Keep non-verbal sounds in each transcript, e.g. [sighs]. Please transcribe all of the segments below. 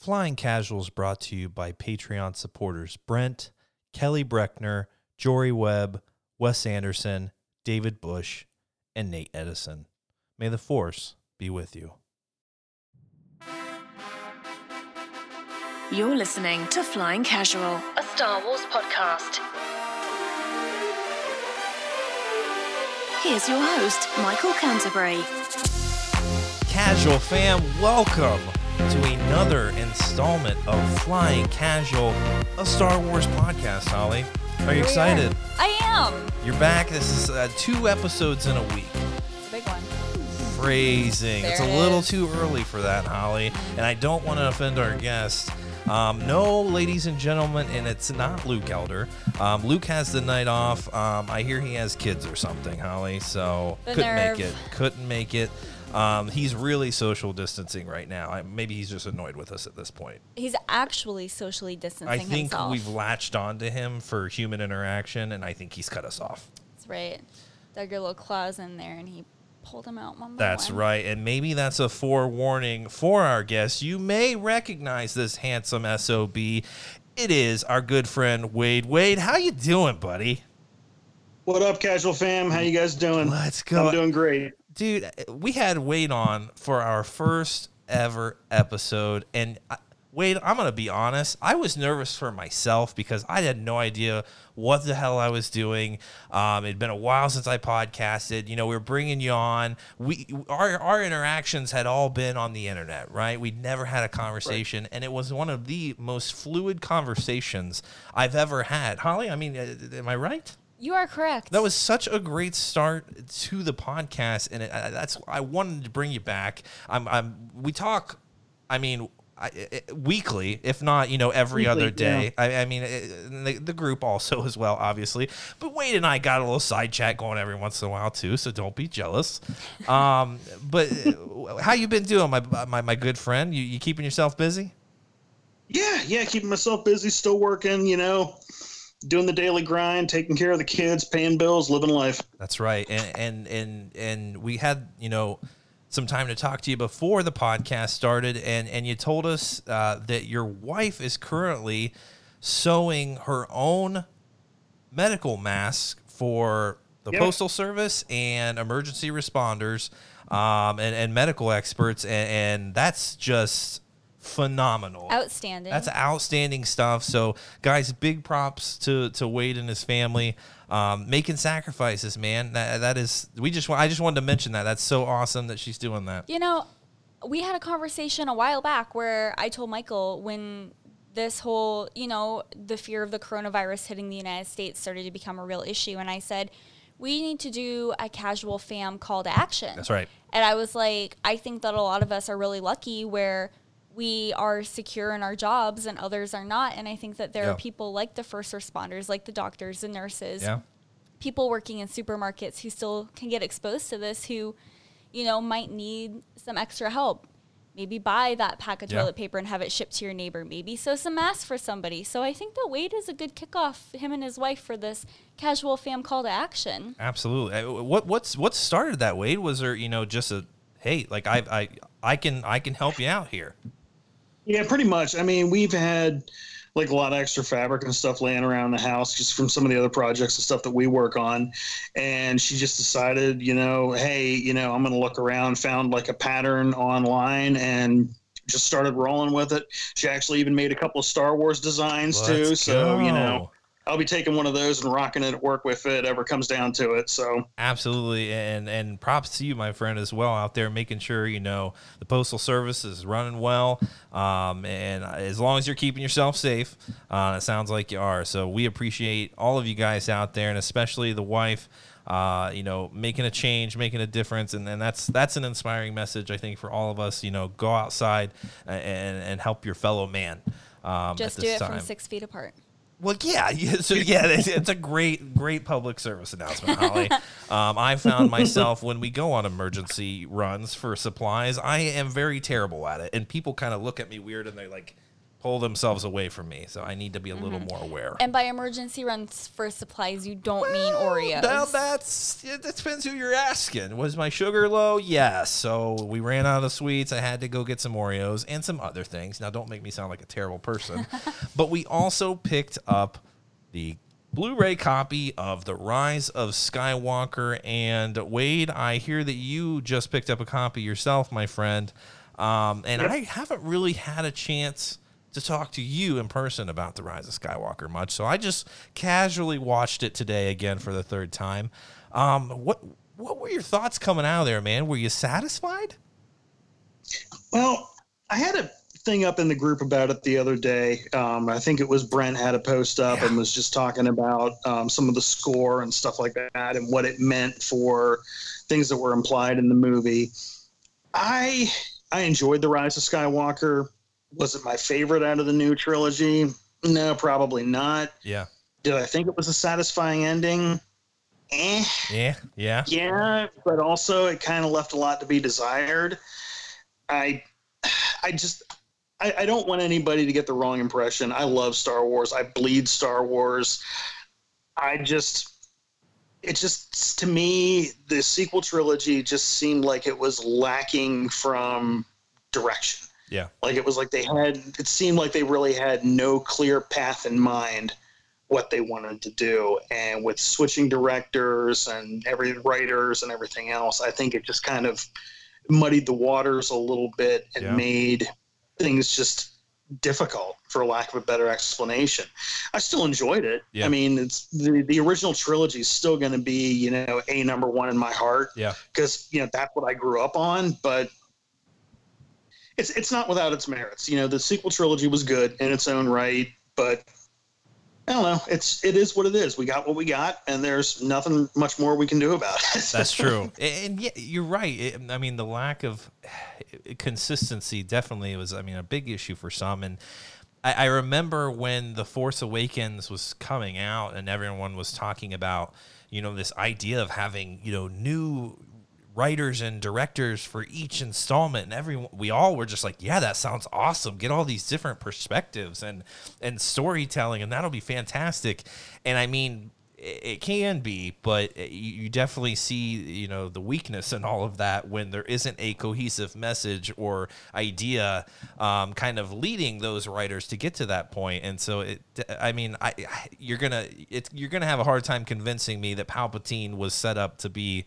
Flying Casuals brought to you by Patreon supporters Brent, Kelly Breckner, Jory Webb, Wes Anderson, David Bush, and Nate Edison. May the Force be with you. You're listening to Flying Casual, a Star Wars podcast. Here's your host, Michael Canterbury. Casual fam, welcome to another installment of Flying Casual, a Star Wars podcast, Holly. Are you excited? I am. You're back. This is uh, two episodes in a week. It's a big one. Phrasing. There it's a it little is. too early for that, Holly. And I don't want to offend our guests. Um, no, ladies and gentlemen, and it's not Luke Elder. Um, Luke has the night off. Um, I hear he has kids or something, Holly. So The couldn't nerve. make it. Couldn't make it. Um, he's really social distancing right now. I, maybe he's just annoyed with us at this point. He's actually socially distancing I think himself. we've latched onto him for human interaction, and I think he's cut us off. That's right. Dug your little claws in there and he pulled him out one by That's one. right. And maybe that's a forewarning for our guests. You may recognize this handsome SOB. It is our good friend Wade. Wade, how you doing, buddy? What up, casual fam? How you guys doing? Let's go. I'm doing great. Dude, we had Wade on for our first ever episode and I, Wade, I'm going to be honest. I was nervous for myself because I had no idea what the hell I was doing. Um, it'd been a while since I podcasted. You know, we were bringing you on. We our our interactions had all been on the internet, right? We'd never had a conversation, and it was one of the most fluid conversations I've ever had. Holly, I mean, uh, am I right? You are correct. That was such a great start to the podcast, and it, I- that's I wanted to bring you back. I'm, I'm we talk. I mean. I, I- weekly, if not, you know, every Weekly, other day. I, I mean, it, the, the group also [laughs] as well, obviously. But Wade and I got a little side chat going every once in a while too, so don't be jealous. [laughs] Um, but uh, how you been doing, my my, my good friend? You, you keeping yourself busy? Yeah, yeah, keeping myself busy, still working, you know, doing the daily grind, taking care of the kids, paying bills, living life. That's right. And and and and we had, you know, some time to talk to you before the podcast started and and you told us uh, that your wife is currently sewing her own medical mask for the Yeah. postal service and emergency responders um, and, and medical experts and, and that's just phenomenal outstanding. that's outstanding stuff. So, guys, big props to to Wade and his family, um, making sacrifices, man. That that is. We just. I just wanted to mention that. That's so awesome that she's doing that. you know, we had a conversation a while back where I told Michael when this whole, you know, the fear of the coronavirus hitting the United States started to become a real issue. And I said, we need to do a casual fam call to action. That's right. And I was like, I think that a lot of us are really lucky where we are secure in our jobs and others are not. And I think that there Yeah. are people like the first responders, like the doctors and nurses, Yeah. people working in supermarkets who still can get exposed to this who, you know, might need some extra help. Maybe buy that pack of Yeah. toilet paper and have it shipped to your neighbor. Maybe sew some masks for somebody. So I think that Wade is a good kickoff, him and his wife, for this casual fam call to action. Absolutely. Uh, What what's what started that? Wade was there? You know, just a hey, like I I I can I can help you out here. Yeah, pretty much. I mean, we've had like a lot of extra fabric and stuff laying around the house just from some of the other projects and stuff that we work on. And she just decided, you know, hey, you know, I'm going to look around, found like a pattern online and just started rolling with it. She actually even made a couple of Star Wars designs too. Let's So, you know, I'll be taking one of those and rocking it at work with it ever comes down to it. So, Absolutely, and and props to you, my friend, as well, out there making sure you know the postal service is running well, um, and as long as you're keeping yourself safe, uh, it sounds like you are. So we appreciate all of you guys out there, and especially the wife. Uh, you know, making a change, making a difference, and, and that's that's an inspiring message, I think, for all of us. You know, go outside and and help your fellow man. Um, Just at do this it time. from six feet apart. Well, yeah, [laughs] yeah, so yeah, it's, it's a great, great public service announcement, Holly. [laughs] um, I found myself when we go on emergency runs for supplies, I am very terrible at it, and people kind of look at me weird, and they're like, pull themselves away from me. So I need to be a little more aware. And by emergency runs for supplies, you don't mean Oreos. Now that's it depends who you're asking. Was my sugar low? Yes. So we ran out of sweets. I had to go get some Oreos and some other things. Now don't make me sound like a terrible person. [laughs] but we also picked up the Blu-ray copy of The Rise of Skywalker and Wade, I hear that you just picked up a copy yourself, my friend. Um, and I haven't really had a chance to talk to you in person about The Rise of Skywalker much. So I just casually watched it today again for the third time. Um, what what were your thoughts coming out of there, man? Were you satisfied? Well, I had a thing up in the group about it the other day. Um, I think it was Brent had a post up and was just talking about um, some of the score and stuff like that and what it meant for things that were implied in the movie. I I enjoyed the Rise of Skywalker. Was it my favorite out of the new trilogy? No, probably not. Yeah. Did I think it was a satisfying ending? Eh. Yeah. Yeah. Yeah, but also it kind of left a lot to be desired. I, I just, I, I don't want anybody to get the wrong impression. I love Star Wars. I bleed Star Wars. I just, it just to me the sequel trilogy just seemed like it was lacking from direction. Yeah. Like it was like they had. It seemed like they really had no clear path in mind what they wanted to do and with switching directors and every writers and everything else i think it just kind of muddied the waters a little bit and Yeah. made things just difficult for lack of a better explanation i still enjoyed it Yeah. i mean it's the, the original trilogy is still going to be you know a number one in my heart Yeah. because you know that's what i grew up on but it's it's not without its merits you know the sequel trilogy was good in its own right but I don't know. It's it is what it is. We got what we got, and there's nothing much more we can do about it. [laughs] That's true. and yeah, you're right. It, I mean, the lack of [sighs] consistency definitely was, I mean, a big issue for some. And I, I remember when The Force Awakens was coming out and everyone was talking about, you know, this idea of having, you know, new writers and directors for each installment and everyone we all were just like yeah that sounds awesome get all these different perspectives and and storytelling and that'll be fantastic and i mean it can be, but you definitely see, you know, the weakness in all of that when there isn't a cohesive message or idea, um, kind of leading those writers to get to that point. And so, it, I mean, I- you're gonna, it's, you're gonna have a hard time convincing me that Palpatine was set up to be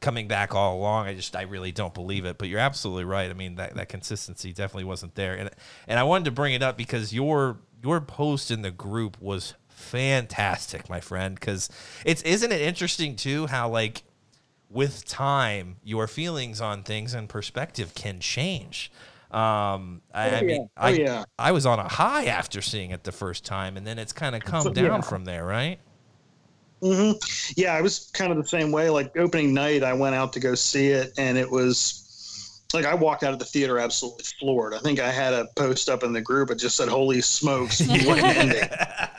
coming back all along. I just, I really don't believe it. But you're absolutely right. I mean, that, that consistency definitely wasn't there. And and I wanted to bring it up because your your post in the group was fantastic, my friend. Because it's isn't it interesting too how like with time your feelings on things and perspective can change. Um, I, I yeah. mean, Oh, I, yeah. I was on a high after seeing it the first time, and then it's kind of come down Yeah. from there, right? Hmm Yeah, I was kind of the same way. Like opening night, I went out to go see it, and it was like I walked out of the theater absolutely floored. I think I had a post up in the group that just said, "Holy smokes, [laughs] what an ending!"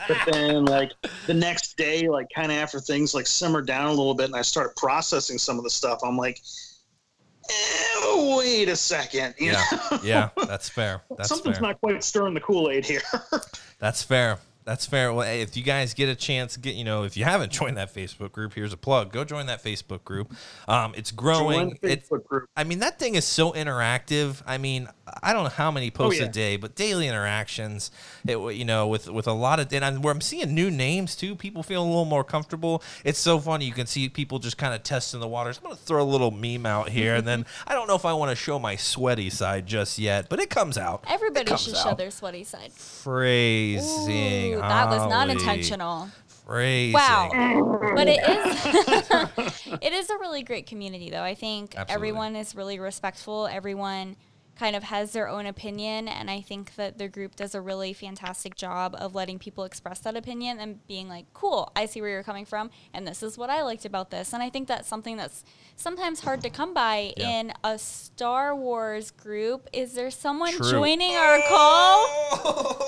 But then, like the next day, like kind of after things like simmered down a little bit, and I started processing some of the stuff. I'm like, eh, "Wait a second, you Yeah, know? yeah, that's fair. That's something's fair. not quite stirring the Kool Aid here." That's fair. That's fair. Well, hey, if you guys get a chance, get you know, if you haven't [laughs] joined that Facebook group, here's a plug. Go join that Facebook group. Um, it's growing. Join the It, Facebook group. I mean, that thing is so interactive. I mean, I don't know how many posts Oh, yeah. a day, but daily interactions. It you know with with a lot of and I'm, where I'm seeing new names too. People feel a little more comfortable. It's so funny. You can see people just kind of testing the waters. I'm gonna throw a little meme out here, and then [laughs] I don't know if I want to show my sweaty side just yet, but it comes out. Everybody comes should show their sweaty side. Phrasing. Ooh, that was not Ollie. intentional. Phrasing. Wow. [laughs] but it is [laughs] [laughs] it is a really great community though. I think Absolutely. everyone is really respectful. Everyone kind of has their own opinion and I think that the group does a really fantastic job of letting people express that opinion and being like, "Cool, I see where you're coming from and this is what I liked about this." And I think that's something that's sometimes hard to come by Yeah. in a Star Wars group. Is there someone True. joining our call?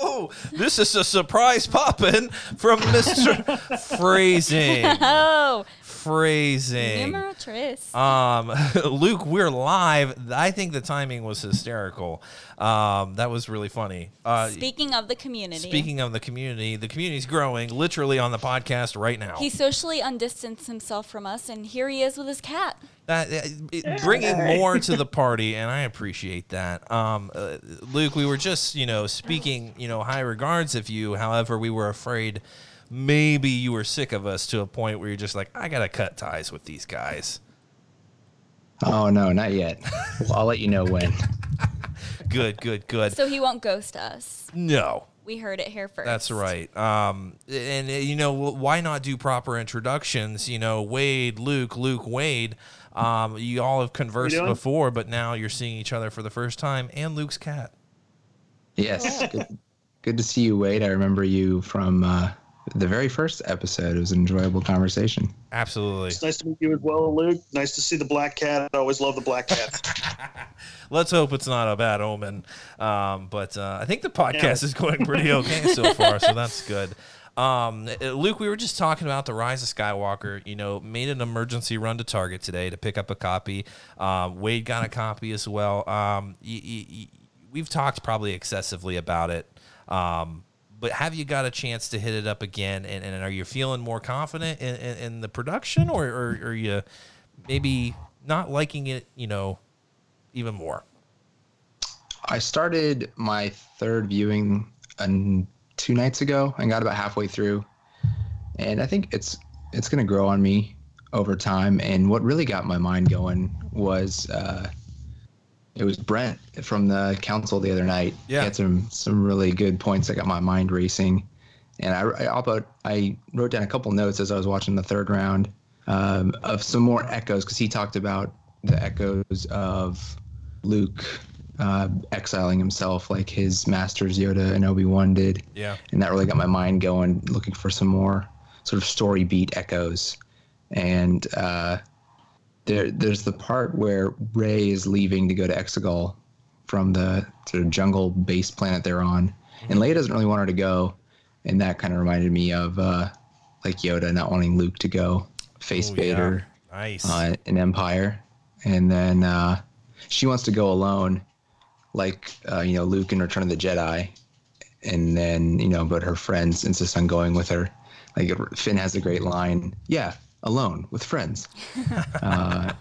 Oh, this is a surprise poppin' from [laughs] Mr. Phrasing. [laughs] Oh, phrasing. Um, [laughs] Luke, we're live. I think the timing was hysterical. Um, that was really funny. Uh, Speaking of the community, speaking of the community, the community's growing literally on the podcast right now. he socially undistanced himself from us, and here he is with his cat. that uh, it- bringing more to the [laughs] party, and I appreciate that. Um, uh, Luke, we were just you know speaking you know high regards of you. However, we were afraid maybe you were sick of us to a point where you're just like, I gotta cut ties with these guys. Oh no, not yet. Well, I'll let you know when. [laughs] Good, good, good. So he won't ghost us. no. We heard it here first. That's right. Um, and uh, you know why not do proper introductions? You know, Wade, Luke, Luke, Wade. Um, you all have conversed doing? before, but now you're seeing each other for the first time. And Luke's cat. Yes, good, good to see you, Wade. I remember you from uh, the very first episode. It was an enjoyable conversation. Absolutely. It's nice to meet you as well, Luke. Nice to see the black cat. I always love the black cats. [laughs] Let's hope it's not a bad omen. Um, but uh, I think the podcast is going pretty [laughs] okay so far, so that's good. Um, uh, Luke, we were just talking about the Rise of Skywalker. You know, made an emergency run to Target today to pick up a copy. Um, Wade got a copy as well. Um, y- y- y- we've talked probably excessively about it. Um, but have you got a chance to hit it up again? And, and are you feeling more confident in, in, in the production, or, or are you maybe not liking it? You know, even more. I started my third viewing um, two nights ago and got about halfway through, and I think it's it's going to grow on me over time. And what really got my mind going was uh, it was Brent from the council the other night. Yeah. he had some some really good points that got my mind racing, and I I, about, I wrote down a couple notes as I was watching the third round um, of some more echoes because he talked about the echoes of Luke uh, exiling himself like his masters Yoda and Obi Wan did, Yeah. and that really got my mind going, looking for some more sort of story beat echoes. And uh, there, there's the part where Rey is leaving to go to Exegol from the sort of jungle base planet they're on, and Leia doesn't really want her to go, and that kind of reminded me of uh, like Yoda not wanting Luke to go face Oh, yeah. Vader Nice. uh, in Empire, and then uh, she wants to go alone, like uh, you know Luke in Return of the Jedi, and then you know, but her friends insist on going with her. Like Finn has a great line, "Yeah, alone with friends," [laughs] uh,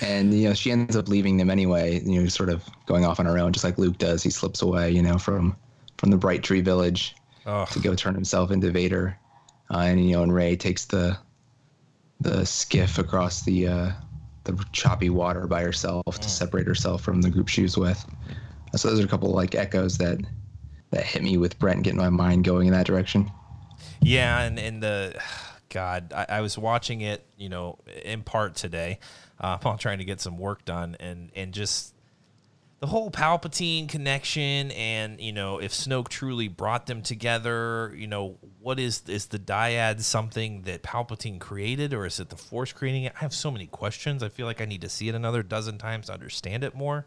and you know she ends up leaving them anyway. You know, sort of going off on her own, just like Luke does. He slips away, you know, from from the Bright Tree Village oh, to go turn himself into Vader, uh, and you know, and Rey takes the the skiff across the uh, the choppy water by herself to separate herself from the group she was with. So those are a couple like echoes that that hit me with Brent getting my mind going in that direction. yeah, and and the God, I, I was watching it, you know, in part today, uh, [laughs] while trying to get some work done, and and just the whole Palpatine connection, and you know, if Snoke truly brought them together, you know, what is is the dyad something that Palpatine created, or is it the Force creating it? I have so many questions. I feel like I need to see it another dozen times to understand it more.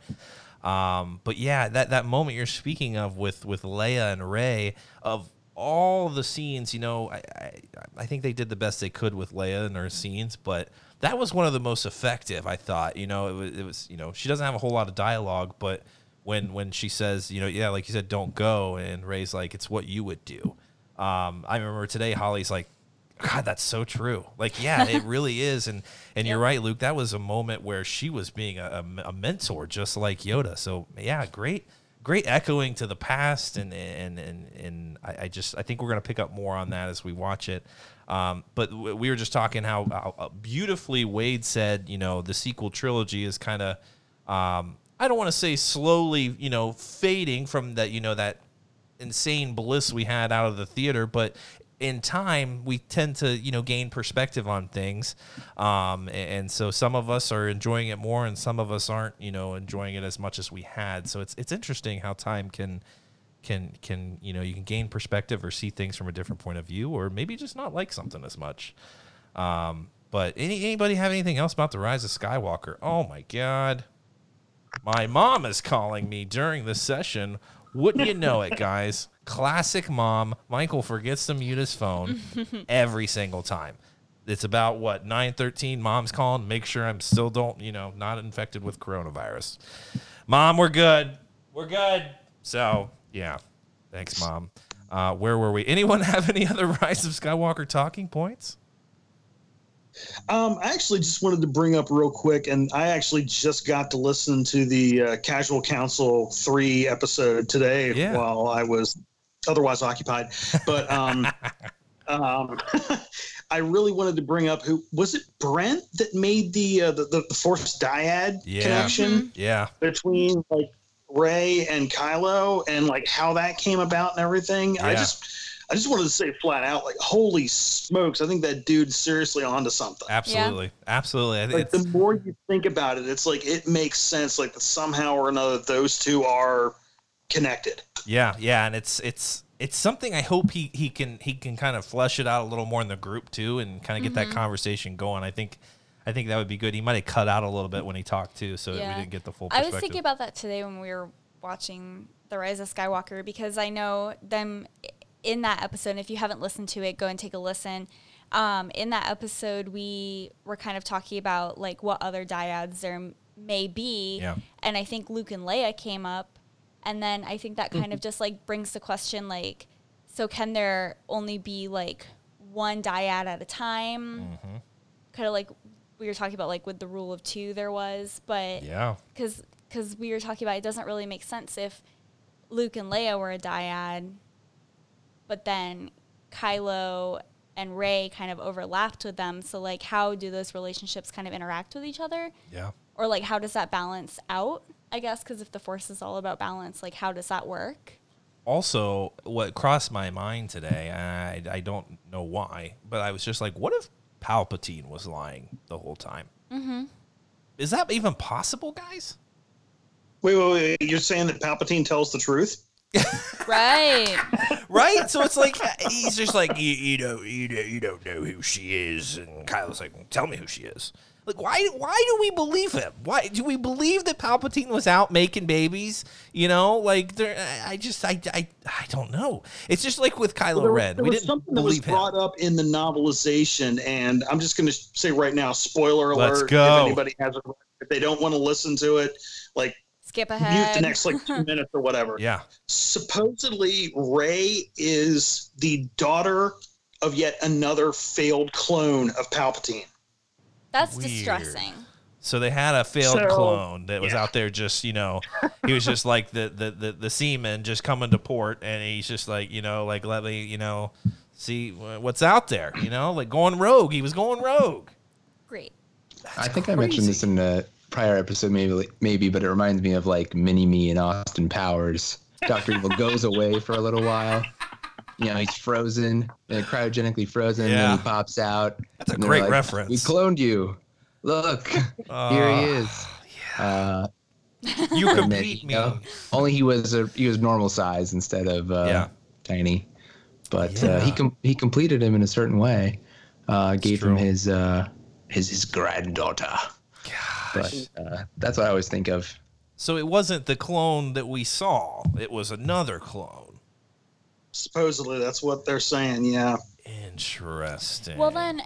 Um, but yeah, that that moment you're speaking of with with Leia and Rey of all the scenes, you know, I, I I think they did the best they could with Leia and her scenes, but that was one of the most effective. I thought, you know, it was it was you know she doesn't have a whole lot of dialogue, but when when she says, you know, yeah, like you said, don't go, and Rey's like, it's what you would do. Um, I remember today, Holly's like, God, that's so true. Like, yeah, it [laughs] really is. And and you're right, Luke. That was a moment where she was being a, a, a mentor, just like Yoda. So yeah, great, great echoing to the past. And and and and I, I just I think we're gonna pick up more on that as we watch it. Um, but we were just talking how, how uh, beautifully Wade said, you know, the sequel trilogy is kind of, um, I don't want to say slowly, you know, fading from that, you know, that insane bliss we had out of the theater, but in time we tend to you know gain perspective on things. Um, and, so some of us are enjoying it more and some of us aren't you know enjoying it as much as we had. So it's it's interesting how time can can can you know you can gain perspective or see things from a different point of view or maybe just not like something as much. Um, but any anybody have anything else about the rise of skywalker? Oh my god. My mom is calling me during the session. Wouldn't you know it, guys? Classic mom. Michael forgets to mute his phone [laughs] every single time. It's about what nine thirteen. Mom's calling. Make sure I'm still don't you know not infected with coronavirus. Mom, we're good. We're good. So yeah, thanks, mom. Uh, where were we? Anyone [laughs] have any other Rise of Skywalker talking points? Um, I actually just wanted to bring up real quick, and I actually just got to listen to the uh, Casual Council three episode today Yeah. while I was otherwise occupied. But um, [laughs] um, [laughs] I really wanted to bring up who was it? Brent that made the uh, the, the, the Force dyad Yeah. connection Yeah, between like Rey and Kylo, and like how that came about and everything. I just. I just wanted to say flat out, like, holy smokes! I think that dude's seriously onto something absolutely, absolutely. I think like the more you think about it, it's like it makes sense. Like that somehow or another, those two are connected. yeah, yeah, and it's it's it's something I hope he he can he can kind of flesh it out a little more in the group too, and kind of get that mm-hmm. conversation going. I think I think that would be good. He might have cut out a little bit when he talked too, so that we didn't get the full. I was thinking about that today when we were watching The Rise of Skywalker because I know them in that episode. If you haven't listened to it, go and take a listen. Um, in that episode, we were kind of talking about like what other dyads there m- may be, Yeah. and I think Luke and Leia came up, and then I think that kind of [laughs] just like brings the question like, so can there only be like one dyad at a time? Mm-hmm. Kind of like we were talking about like with the rule of two there was, but yeah, because because we were talking about it doesn't really make sense if Luke and Leia were a dyad, but then Kylo and Rey kind of overlapped with them. So like, how do those relationships kind of interact with each other, yeah. or like how does that balance out? I guess because if the Force is all about balance, like how does that work? also what crossed my mind today and I, I don't know why but i was just like what if palpatine was lying the whole time mm-hmm. is that even possible guys Wait, wait, wait! You're saying that Palpatine tells the truth? Right. right? So it's like he's just like you, you don't you don't you don't know who she is. And kylo's like tell me who she is. Like why why do we believe him? Why do we believe that palpatine was out making babies? You know like there i just i i, I don't know. It's just like with kylo there, ren. there we was didn't something that was believe him. brought up in the novelization, and I'm just going to say right now, spoiler Let's alert! go. If anybody has, it, if they don't want to listen to it, like Skip ahead mute ahead. the next like two minutes or whatever. yeah supposedly Rey is the daughter of yet another failed clone of Palpatine. That's Weird. distressing. So they had a failed So, clone that was yeah. out there just, you know, he was just like the, the, the, the seaman just coming to port and he's just like, you know, like let me, you know, see what's out there, you know, like going rogue. He was going rogue. Great. I think I mentioned this in a prior episode, maybe, maybe, but it reminds me of like Mini Me and Austin Powers. Doctor Evil goes away for a little while. You know, he's frozen, uh, cryogenically frozen, and then he pops out. That's a great like, reference. We cloned you. Look, here he is. Uh, You and then, complete you me. know, only he was a, he was normal size instead of uh, Yeah. tiny. But uh, he com- he completed him in a certain way. Uh, gave him his uh, his his granddaughter. But uh, that's what I always think of. So it wasn't the clone that we saw. It was another clone. Supposedly, that's what they're saying. Yeah, Interesting. Well then,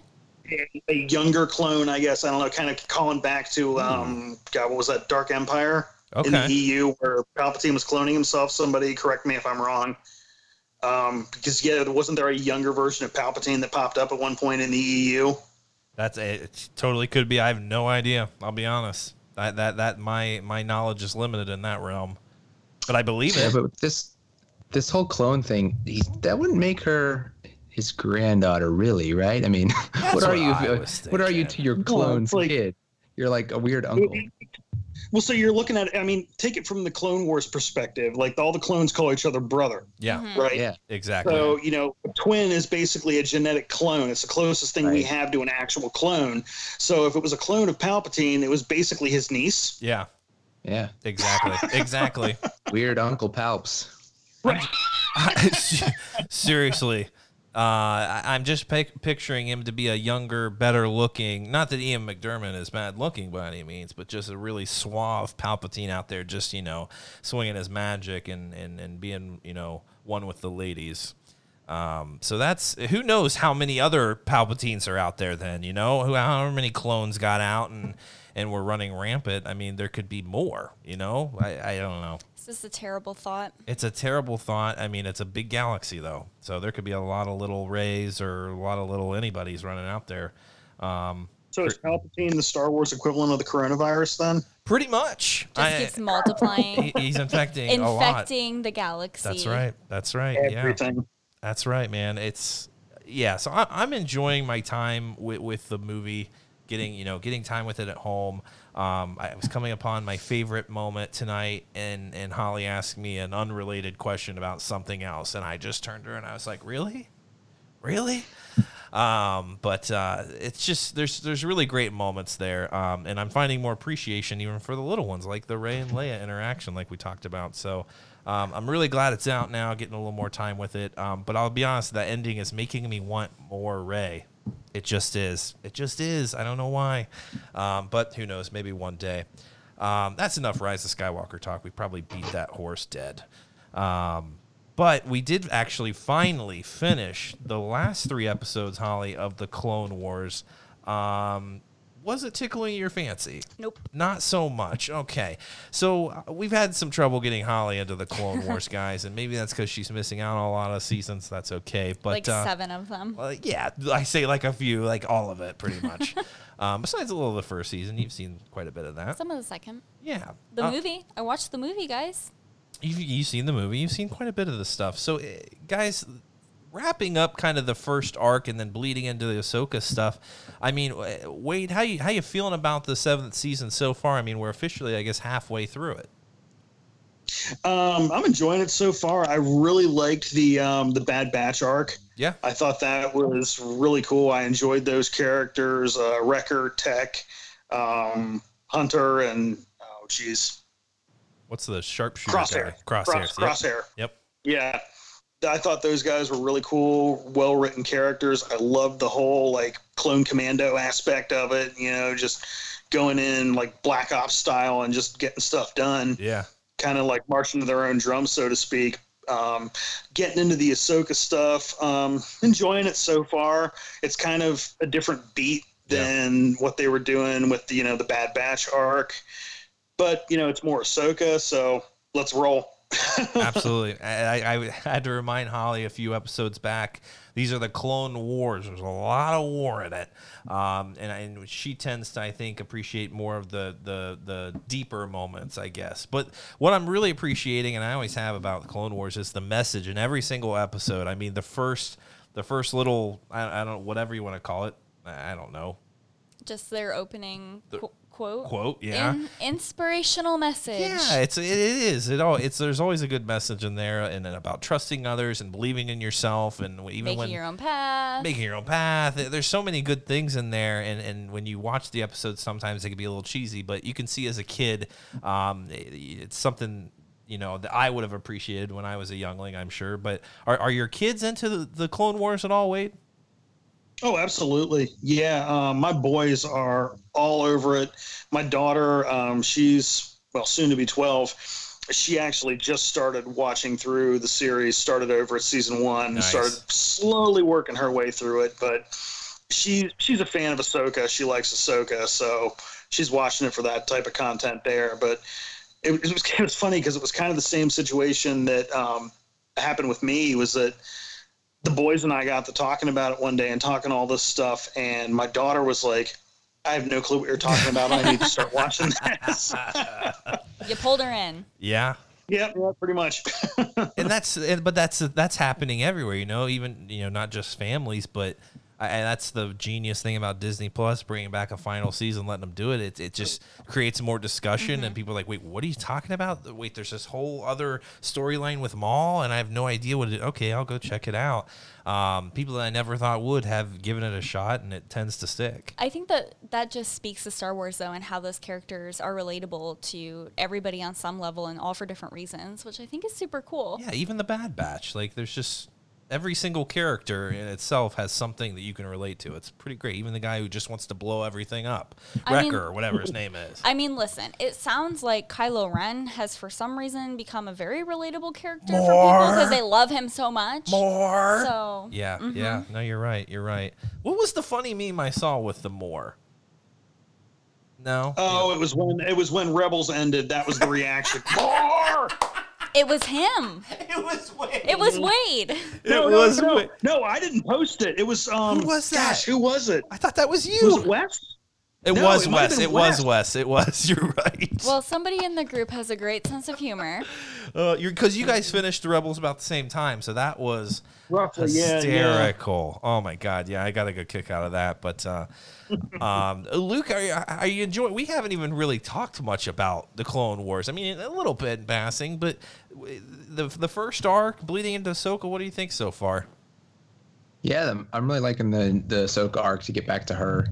a younger clone, I guess. I don't know. Kind of calling back to um, God, what was that? Dark Empire in the EU, where Palpatine was cloning himself. Somebody correct me if I'm wrong. Um, because yeah, wasn't there a younger version of Palpatine that popped up at one point in the EU? That's it. Totally could be. I have no idea. I'll be honest. That that that my my knowledge is limited in that realm. But I believe Yeah, it. but this this whole clone thing, he, that wouldn't make her his granddaughter, really, right? I mean, [laughs] what are you? What are you to your it's clone's like- kid? You're like a weird uncle. Well, so you're looking at. I mean, take it from the Clone Wars perspective. Like all the clones call each other brother, yeah, Mm-hmm. right? Yeah, exactly. So, you know, a twin is basically a genetic clone. It's the closest thing we have to an actual clone. So, if it was a clone of Palpatine, it was basically his niece. yeah, yeah. exactly, [laughs] exactly. Weird Uncle Palps. Right. [laughs] Seriously, uh, I, I'm just pic- picturing him to be a younger, better looking. Not that Ian McDiarmid is bad looking by any means, but just a really suave Palpatine out there, just you know, swinging his magic and and and being you know one with the ladies. Um, so that's who knows how many other Palpatines are out there. Then you know who how many clones got out and and were running rampant. I mean, there could be more. You know, I, I don't know. It's just a terrible thought. It's a terrible thought. I mean, it's a big galaxy though, so there could be a lot of little rays or a lot of little anybody's running out there. Um, So is Palpatine the Star Wars equivalent of the coronavirus then? pretty much, Just I- keeps multiplying, [laughs] he's infecting a lot. infecting the galaxy. That's right. That's right. Yeah. That's right, man. It's yeah. So I, I'm enjoying my time with, with the movie, getting you know getting time with it at home. Um, I was coming upon my favorite moment tonight, and and Holly asked me an unrelated question about something else, and I just turned to her and I was like, "Really, really?" [laughs] Um, but uh, it's just there's there's really great moments there, um, and I'm finding more appreciation even for the little ones like the Rey and Leia interaction, like we talked about. So um, I'm really glad it's out now, getting a little more time with it. Um, but I'll be honest, that ending is making me want more Rey. It just is. It just is. I don't know why, um, but who knows? Maybe one day. Um, that's enough Rise of Skywalker talk. We probably beat that horse dead. Um, but we did actually finally finish the last three episodes, Holly, of the Clone Wars. Um, was it tickling your fancy? Nope. Not so much. Okay. So uh, we've had some trouble getting Holly into the Clone [laughs] Wars, guys, and maybe that's because she's missing out on a lot of seasons. That's okay. But like uh, seven of them. well, yeah, I say like a few, like all of it, pretty much. [laughs] um, besides a little of the first season, you've seen quite a bit of that. Some of the second. Yeah. The Uh, movie. I watched the movie, guys. You've, you've seen the movie. You've seen quite a bit of the stuff. So, eh, guys, wrapping up kind of the first arc and then bleeding into the Ahsoka stuff. I mean, Wade, how you how you feeling about the seventh season so far? I mean, we're officially, I guess, halfway through it. Um, I'm enjoying it so far. I really liked the um, the Bad Batch arc. Yeah. I thought that was really cool. I enjoyed those characters, uh, Wrecker, Tech, um, Hunter, and oh, jeez, What's the sharpshooter Crosshair. guy? Crosshair. Cross, yep. Crosshair. Yep. Yeah. I thought those guys were really cool, well written characters. I loved the whole like clone commando aspect of it, you know, just going in like black ops style and just getting stuff done. Yeah. kind of like marching to their own drum, so to speak. Um, getting into the Ahsoka stuff, um, enjoying it so far. It's kind of a different beat than what they were doing with the, you know the Bad Batch arc, but you know it's more Ahsoka, so let's roll. Absolutely. [laughs] I, I, I had to remind Holly a few episodes back. These are the Clone Wars. There's a lot of war in it, um, and, and she tends to, I think, appreciate more of the, the the deeper moments, I guess. But what I'm really appreciating, and I always have about the Clone Wars, is the message in every single episode. I mean, the first the first little I, I don't whatever you want to call it. I don't know Just their opening qu- quote. quote. Yeah. In- inspirational message. Yeah, it's it is. It all it's there's always a good message in there and about trusting others and believing in yourself and even Making when your own path. making your own path. There's so many good things in there, and, and when you watch the episodes, sometimes they can be a little cheesy, but you can see as a kid, um, it- it's something you know that I would have appreciated when I was a youngling. I'm sure. But are, are your kids into the, the Clone Wars at all, Wade? Oh, absolutely. Yeah. Um, my boys are all over it. My daughter, um, she's, well, soon to be 12. She actually just started watching through the series, started over at season one, Nice. started slowly working her way through it. But she, she's a fan of Ahsoka. She likes Ahsoka. So she's watching it for that type of content there. But it, it was, [laughs] it was funny because it was kind of the same situation that um, happened with me was that the boys and I got to talking about it one day and talking all this stuff, and my daughter was like, "I have no clue what you're talking about. I need to start watching this." [laughs] You pulled her in. Yeah. yeah, yeah, pretty much. and that's but that's that's happening everywhere you know even you know not just families but I- and that's the genius thing about Disney Plus bringing back a final season, letting them do it. It, it just creates more discussion, and people are like, "Wait, what are you talking about? Wait, there's this whole other storyline with Maul, and I have no idea what it. Okay, I'll go check it out." Um, people that I never thought would have given it a shot, and it tends to stick. I think that that just speaks to Star Wars, though, and how those characters are relatable to everybody on some level and all for different reasons, which I think is super cool. Yeah, even the Bad Batch, like there's just every single character in itself has something that you can relate to. It's pretty great. Even the guy who just wants to blow everything up, I Wrecker mean- or whatever his name is. I mean, listen, it sounds like Kylo Ren has for some reason become a very relatable character for people because they love him so much. More. So Yeah, mm-hmm. yeah. No, you're right. You're right. What was the funny meme I saw with the more? No. Oh, it was when it was when Rebels ended. That was the reaction. [laughs] More. It was him. [laughs] it was Wade. It was Wade. It No, no, was no, Wade. no, I didn't post it. It was um. Who was that? Gosh, who was it? I thought that was you. Was it Wes? It No, was it Wes. been It was Wes. Wes. It was. [laughs] You're right. Well, somebody in the group has a great sense of humor. uh, you're because you guys finished the Rebels about the same time, so that was Roughly, yeah, yeah. hysterical. Oh my god, yeah, I got a good kick out of that. But uh, um, Luke, are you, are you enjoying? We haven't even really talked much about the Clone Wars. I mean, a little bit in passing, but the the first arc bleeding into Ahsoka. What do you think so far? Yeah, I'm- really liking the the Ahsoka arc to get back to her,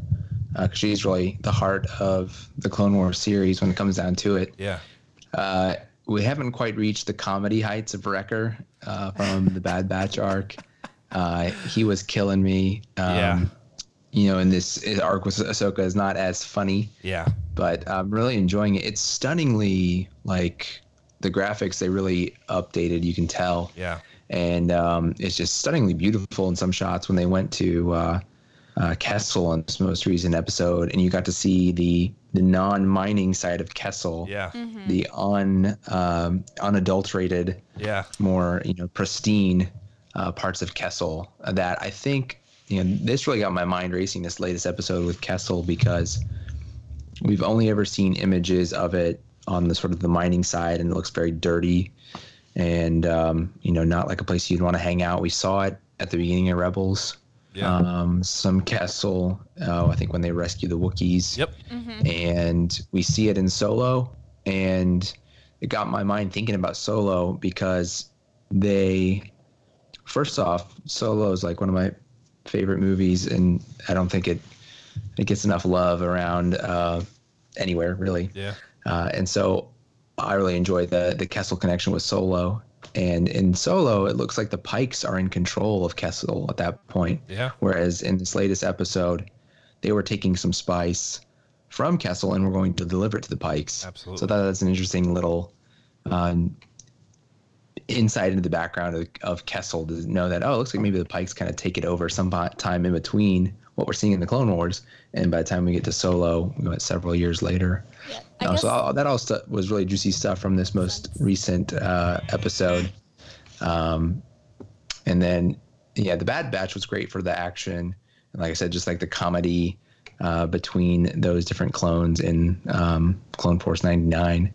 because she's really the heart of the Clone Wars series when it comes down to it. Yeah, Uh, we haven't quite reached the comedy heights of Wrecker uh, from the Bad Batch arc. [laughs] Uh, he was killing me. Um, Yeah. You know, in this arc with Ahsoka is not as funny, yeah, but I'm really enjoying it. It's stunningly like the graphics they really updated. You can tell. Yeah, and um, it's just stunningly beautiful in some shots when they went to uh, uh, Kessel in this most recent episode, and you got to see the the non-mining side of Kessel, yeah, the un um, unadulterated, yeah, more you know pristine uh, parts of Kessel that I think you know this really got my mind racing this latest episode with Kessel because we've only ever seen images of it on the sort of the mining side and it looks very dirty and um, you know not like a place you'd want to hang out. We saw it at the beginning of Rebels. yeah. Um, some Kessel, uh, I think when they rescue the Wookiees yep. and we see it in Solo, and it got my mind thinking about Solo because they, first off, Solo is like one of my favorite movies, and I don't think it it gets enough love around uh, anywhere really. Yeah. Uh, and so I really enjoy the the Kessel connection with Solo. And in Solo, it looks like the Pikes are in control of Kessel at that point. Yeah. Whereas in this latest episode, they were taking some spice from Kessel and were going to deliver it to the Pikes. Absolutely. So that, that's an interesting little um, insight into the background of, of Kessel to know that, oh, it looks like maybe the Pikes kind of take it over some time in between what we're seeing in the Clone Wars. And by the time we get to Solo, we went several years later. Yeah, No, guess so all, that all stu- was really juicy stuff from this most recent uh, episode. Um, and then, yeah, the Bad Batch was great for the action. And like I said, just like the comedy uh, between those different clones in um, Clone Force 99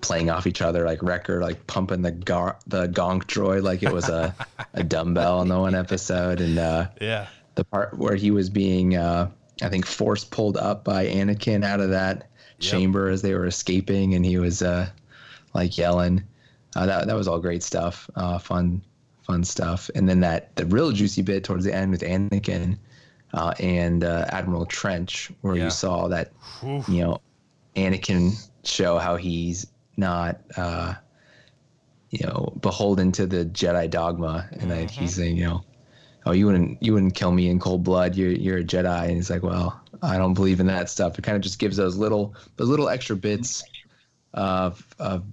playing off each other like Wrecker, like pumping the gar- the gonk droid like it was a, a dumbbell in the one [laughs] episode. And uh, Yeah. the part where he was being uh, I think force pulled up by Anakin out of that Yep. chamber as they were escaping and he was uh, like yelling uh, that that was all great stuff uh, fun fun stuff and then that the real juicy bit towards the end with Anakin uh, and uh, Admiral Trench where Yeah. you saw that Oof. you know Anakin show how he's not uh, you know beholden to the Jedi dogma. And that he's saying you know oh you wouldn't you wouldn't kill me in cold blood. You're you're a Jedi. And he's like well I don't believe in that stuff. It kind of just gives those little those little extra bits of of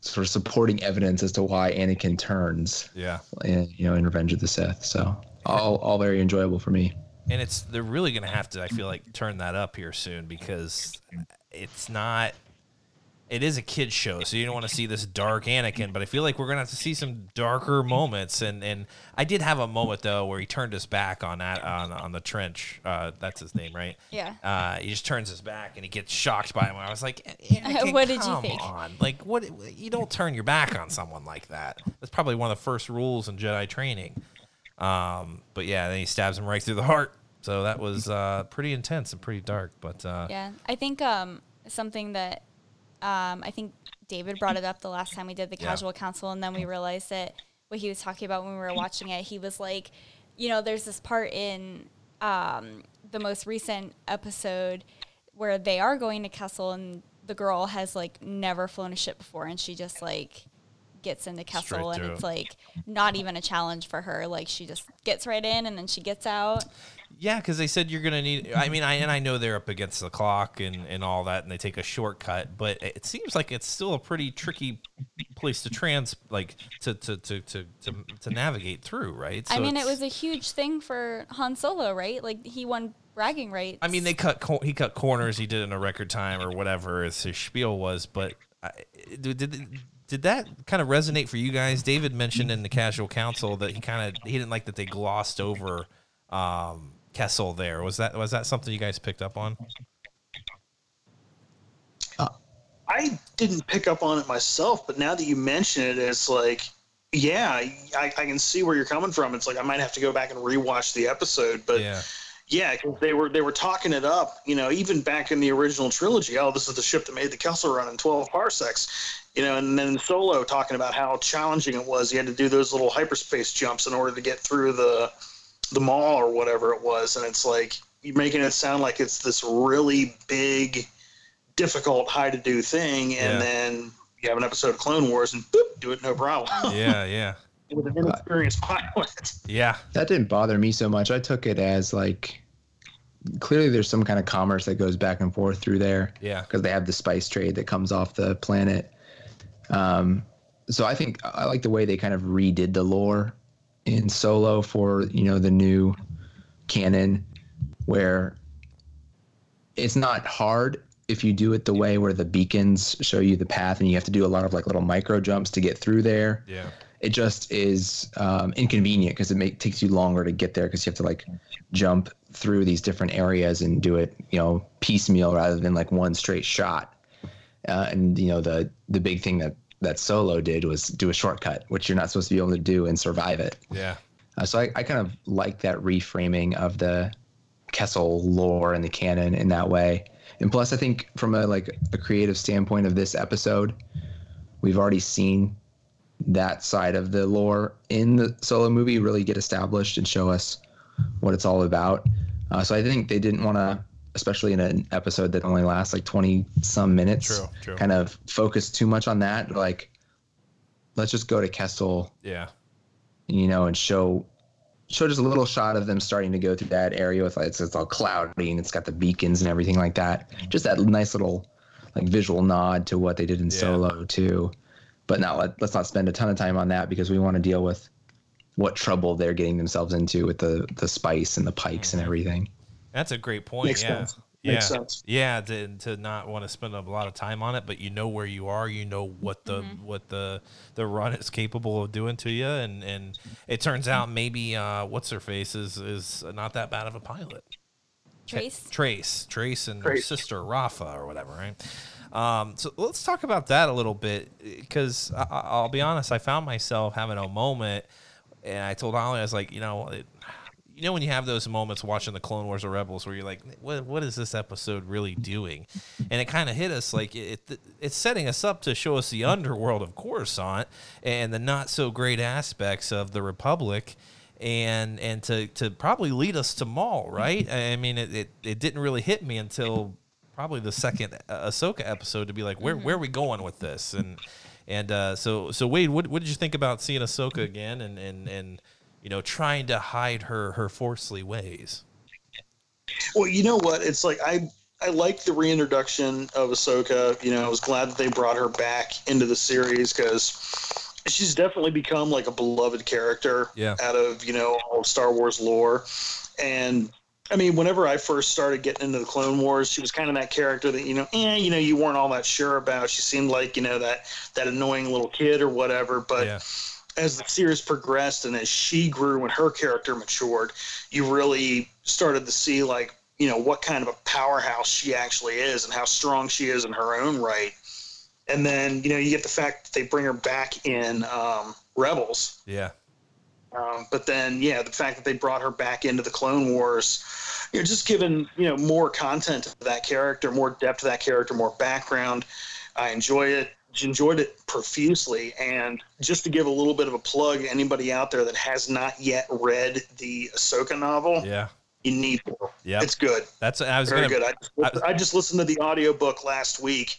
sort of supporting evidence as to why Anakin turns Yeah. in, you know in Revenge of the Sith. So all all very enjoyable for me. And it's they're really gonna have to i feel like turn that up here soon because it's not it is a kid show so you don't want to see this dark anakin but i feel like we're gonna have to see some darker moments and and i did have a moment though where he turned his back on that on, on the trench uh, that's his name right Yeah. uh, he just turns his back and he gets shocked by him i was like Anakin, [laughs] What did you think? on like what you don't turn your back on someone like that that's probably one of the first rules in jedi training um, but yeah, then he stabs him right through the heart. So that was uh, pretty intense and pretty dark. But uh, Yeah, I think um, something that um, I think David brought it up the last time we did the Yeah. casual council, and then we realized that what he was talking about when we were watching it, he was like, you know, there's this part in um, the most recent episode where they are going to Kessel, and the girl has like never flown a ship before, and she just like gets into Kessel, and it's like not even a challenge for her. Like she just gets right in, and then she gets out. Yeah, because they said you're gonna need. I mean, I and I know they're up against the clock and and all that, and they take a shortcut, but it seems like it's still a pretty tricky place to trans like to to to to to, to navigate through, right? I mean, it was a huge thing for Han Solo, right? Like he won bragging rights. I mean, they cut cor- he cut corners. He did it in a record time or whatever as his spiel was. But I, did did did that kind of resonate for you guys? David mentioned in the casual council that he kind of he didn't like that they glossed over um, Kessel. There was that was that something you guys picked up on? Uh, I didn't pick up on it myself, but now that you mention it, it's like, yeah, I, I can see where you're coming from. It's like I might have to go back and rewatch the episode, but yeah, yeah, they were they were talking it up, you know, even back in the original trilogy. Oh, this is the ship that made the Kessel Run in 12 parsecs, you know, and then Solo talking about how challenging it was. He had to do those little hyperspace jumps in order to get through the the mall or whatever it was, and it's like you're making it sound like it's this really big, difficult, high to do thing, and Yeah. then you have an episode of Clone Wars and boop, do it no problem [laughs] yeah, yeah, with an inexperienced [laughs] pilot. yeah, That didn't bother me so much. I took it as like clearly there's some kind of commerce that goes back and forth through there yeah. because they have the spice trade that comes off the planet. Um, so I think I like the way they kind of redid the lore in Solo for you know the new canon, where it's not hard if you do it the way where the beacons show you the path and you have to do a lot of like little micro jumps to get through there. Yeah, it just is um, inconvenient because it make, takes you longer to get there because you have to like jump through these different areas and do it you know piecemeal rather than like one straight shot. Uh, and you know the the big thing that that solo did was do a shortcut which you're not supposed to be able to do and survive it yeah, uh, so I, I kind of like that reframing of the Kessel lore and the canon in that way. And plus, I think from a like a creative standpoint of this episode, we've already seen that side of the lore in the solo movie really get established and show us what it's all about. Uh, so I think they didn't want to, especially in an episode that only lasts like 20 some minutes, True, true. kind of focus too much on that. Like, let's just go to Kessel yeah, you know, and show show just a little shot of them starting to go through that area with like it's, it's all cloudy and it's got the beacons and everything like that. Just that nice little like visual nod to what they did in Yeah. Solo too. But now let, let's not spend a ton of time on that because we want to deal with what trouble they're getting themselves into with the the spice and the pikes and mm-hmm. everything. That's a great point. Makes yeah. sense. Yeah. Makes sense. Yeah, to, to not want to spend a lot of time on it, but you know where you are, you know what the what the the run is capable of doing to you, and and it turns out maybe uh, what's her face is is not that bad of a pilot. Trace. Trace, Trace, and her Trace. sister Rafa or whatever, right? Um, so let's talk about that a little bit because I'll be honest, I found myself having a moment, and I told Ollie, I was like, you know, it, you know, when you have those moments watching the Clone Wars or Rebels where you're like, what, what is this episode really doing? And it kind of hit us like it, it, it's setting us up to show us the underworld of Coruscant and the not so great aspects of the Republic and and to to probably lead us to Maul, right? I mean, it, it, it didn't really hit me until probably the second uh, Ahsoka episode to be like, where where are we going with this? And and uh, so so Wade, what what did you think about seeing Ahsoka again and and and you know trying to hide her her forcely ways? Well, you know what? It's like I I like the reintroduction of Ahsoka. You know, I was glad that they brought her back into the series because she's definitely become like a beloved character Yeah. out of you know all of Star Wars lore. And I mean, whenever I first started getting into the Clone Wars, she was kind of that character that you know, eh, you know, you weren't all that sure about. She seemed like you know that that annoying little kid or whatever. But yeah, as the series progressed and as she grew and her character matured, you really started to see like you know what kind of a powerhouse she actually is and how strong she is in her own right. And then you know you get the fact that they bring her back in um, Rebels, yeah, um, but then yeah, the fact that they brought her back into the Clone Wars, you know, just giving you know more content to that character, more depth to that character, more background. I enjoy it. Enjoyed it profusely, and just to give a little bit of a plug, anybody out there that has not yet read the Ahsoka novel, yeah, you need to. yeah. It's good, That's I was very gonna good. I just, I was- I just listened to the audiobook last week,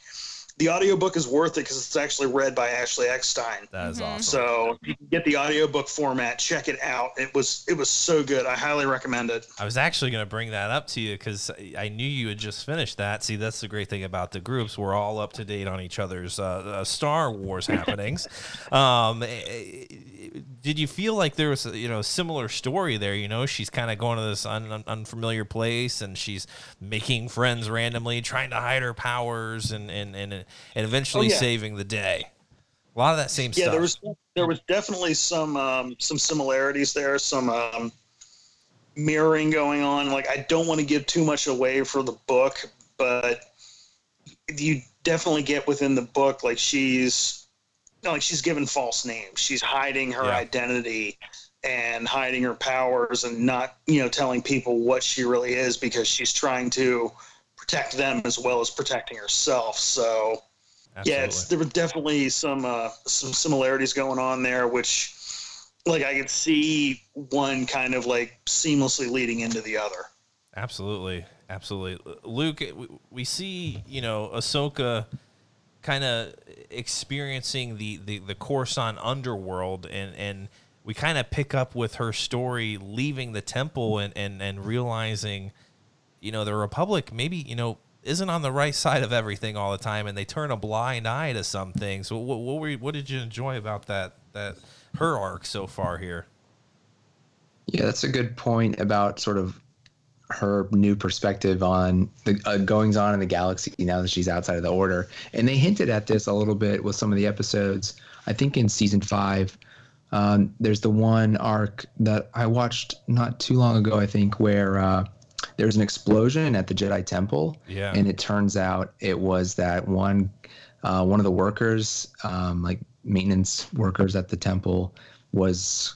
the audiobook is worth it because it's actually read by Ashley Eckstein. That is awesome. So you can get the audiobook format, check it out. It was it was so good. I highly recommend it. I was actually going to bring that up to you because I knew you had just finished that. See, that's the great thing about the groups. We're all up to date on each other's uh, uh, Star Wars happenings. [laughs] Um, did you feel like there was a, you know similar story there? You know, she's kind of going to this un- un- unfamiliar place and she's making friends randomly, trying to hide her powers, and and and, and eventually Oh, yeah. saving the day. A lot of that same stuff. Yeah, there was there was definitely some um, some similarities there, some um, mirroring going on. Like I don't want to give too much away for the book, but you definitely get within the book like she's no, like she's given false names. She's hiding her Yeah. identity and hiding her powers and not you know telling people what she really is because she's trying to protect them as well as protecting herself. So yeah, it's, there were definitely some uh, some similarities going on there, which like I could see one kind of like seamlessly leading into the other. Absolutely, absolutely. Luke, we, we see you know Ahsoka kind of experiencing the, the the Coruscant underworld, and and we kind of pick up with her story leaving the temple and and and realizing, you know, the Republic maybe you know isn't on the right side of everything all the time, and they turn a blind eye to some things. What what, what, were you, what did you enjoy about that that her arc so far here? Yeah, that's a good point about sort of her new perspective on the uh, goings on in the galaxy now that she's outside of the order. And they hinted at this a little bit with some of the episodes. I think in season five, um, there's the one arc that I watched not too long ago, I think, where uh, there's an explosion at the Jedi Temple. Yeah. And it turns out it was that one, uh, one of the workers, um, like maintenance workers at the temple, was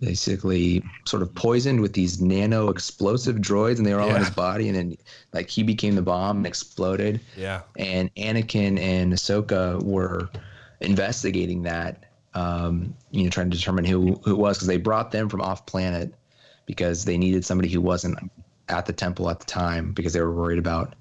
basically sort of poisoned with these nano explosive droids and they were all in Yeah. his body and then like he became the bomb and exploded Yeah, and Anakin and Ahsoka were investigating that um, you know trying to determine who, who it was because they brought them from off planet because they needed somebody who wasn't at the temple at the time because they were worried about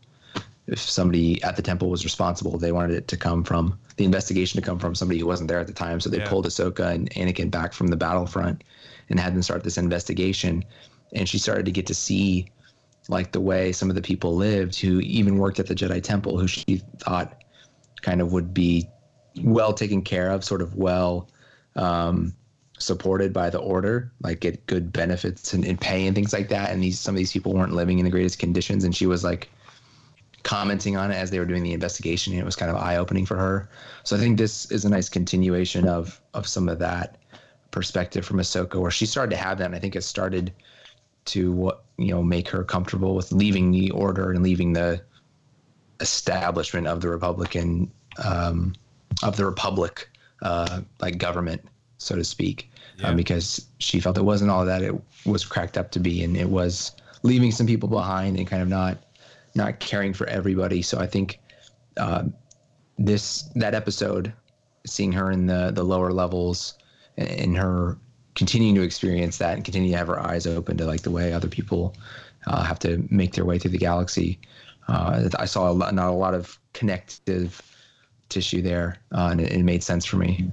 if somebody at the temple was responsible they wanted it to come from the investigation to come from somebody who wasn't there at the time so they Yeah. pulled Ahsoka and Anakin back from the battlefront and had them start this investigation and she started to get to see like the way some of the people lived who even worked at the Jedi Temple, who she thought kind of would be well taken care of, sort of well um, supported by the order, like get good benefits and, and pay and things like that. And these some of these people weren't living in the greatest conditions, and she was like commenting on it as they were doing the investigation. And it was kind of eye opening for her. So I think this is a nice continuation of of some of that perspective from Ahsoka, where she started to have that, and I think it started to what you know make her comfortable with leaving the order and leaving the establishment of the Republican um, of the Republic uh, like government, so to speak, Yeah. um, because she felt it wasn't all that it was cracked up to be, and it was leaving some people behind and kind of not not caring for everybody. So I think uh, this that episode, seeing her in the the lower levels and, her continuing to experience that and continue to have her eyes open to like the way other people uh, have to make their way through the galaxy. Uh, I saw a lot, not a lot of connective tissue there, uh, and it, it made sense for me.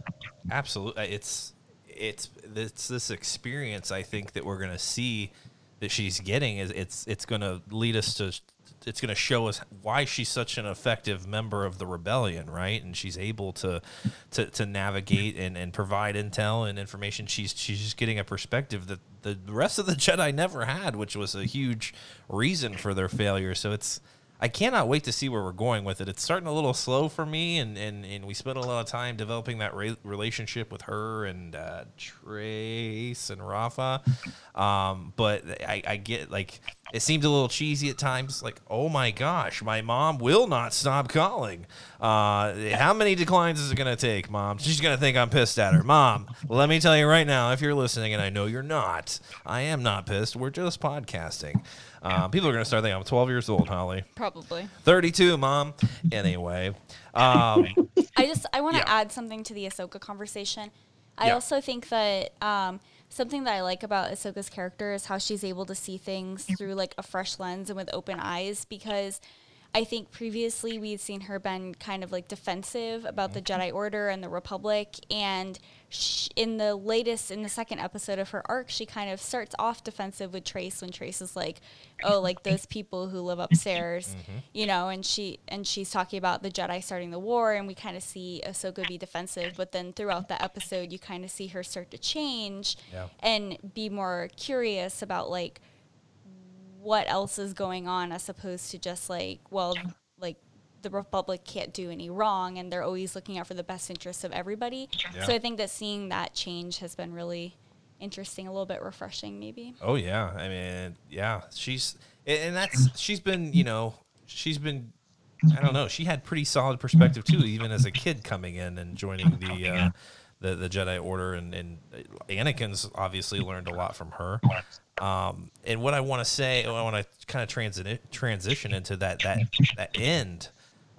Absolutely, it's it's it's this experience I think that we're gonna see that she's getting is it's it's gonna lead us to it's gonna show us why she's such an effective member of the rebellion, right? And she's able to to, to navigate and, and provide intel and information. She's she's just getting a perspective that the rest of the Jedi never had, which was a huge reason for their failure. So it's I cannot wait to see where we're going with it. It's starting a little slow for me, and, and, and we spent a lot of time developing that re- relationship with her and uh, Trace and Rafa. Um, but I, I get like it seemed a little cheesy at times. Like, oh my gosh, my mom will not stop calling. Uh, how many declines is it gonna take, mom? She's gonna think I'm pissed at her. Mom, let me tell you right now, if you're listening, and I know you're not, I am not pissed. We're just podcasting. Um, people are gonna start thinking I'm 12 years old, Holly. Probably. 32, mom. Anyway, um, [laughs] I just I want to Yeah. add something to the Ahsoka conversation. I Yeah. also think that um, something that I like about Ahsoka's character is how she's able to see things through like a fresh lens and with open eyes because I think previously we'd seen her been kind of like defensive about the Jedi Order and the Republic, and sh- in the latest, in the second episode of her arc, she kind of starts off defensive with Trace when Trace is like, "Oh, like those people who live upstairs," mm-hmm. you know, and she and she's talking about the Jedi starting the war, and we kind of see Ahsoka be defensive, but then throughout the episode, you kind of see her start to change Yeah. and be more curious about like what else is going on as opposed to just like well the republic can't do any wrong and they're always looking out for the best interests of everybody Yeah. so i think that seeing that change has been really interesting a little bit refreshing maybe Oh yeah, I mean, yeah, she's and and that's she's been you know she's been I don't know she had pretty solid perspective too even as a kid coming in and joining the uh, the the Jedi Order and and Anakin's obviously learned a lot from her. Um, and what I want to say, I want to kind of transit transition into that that that end.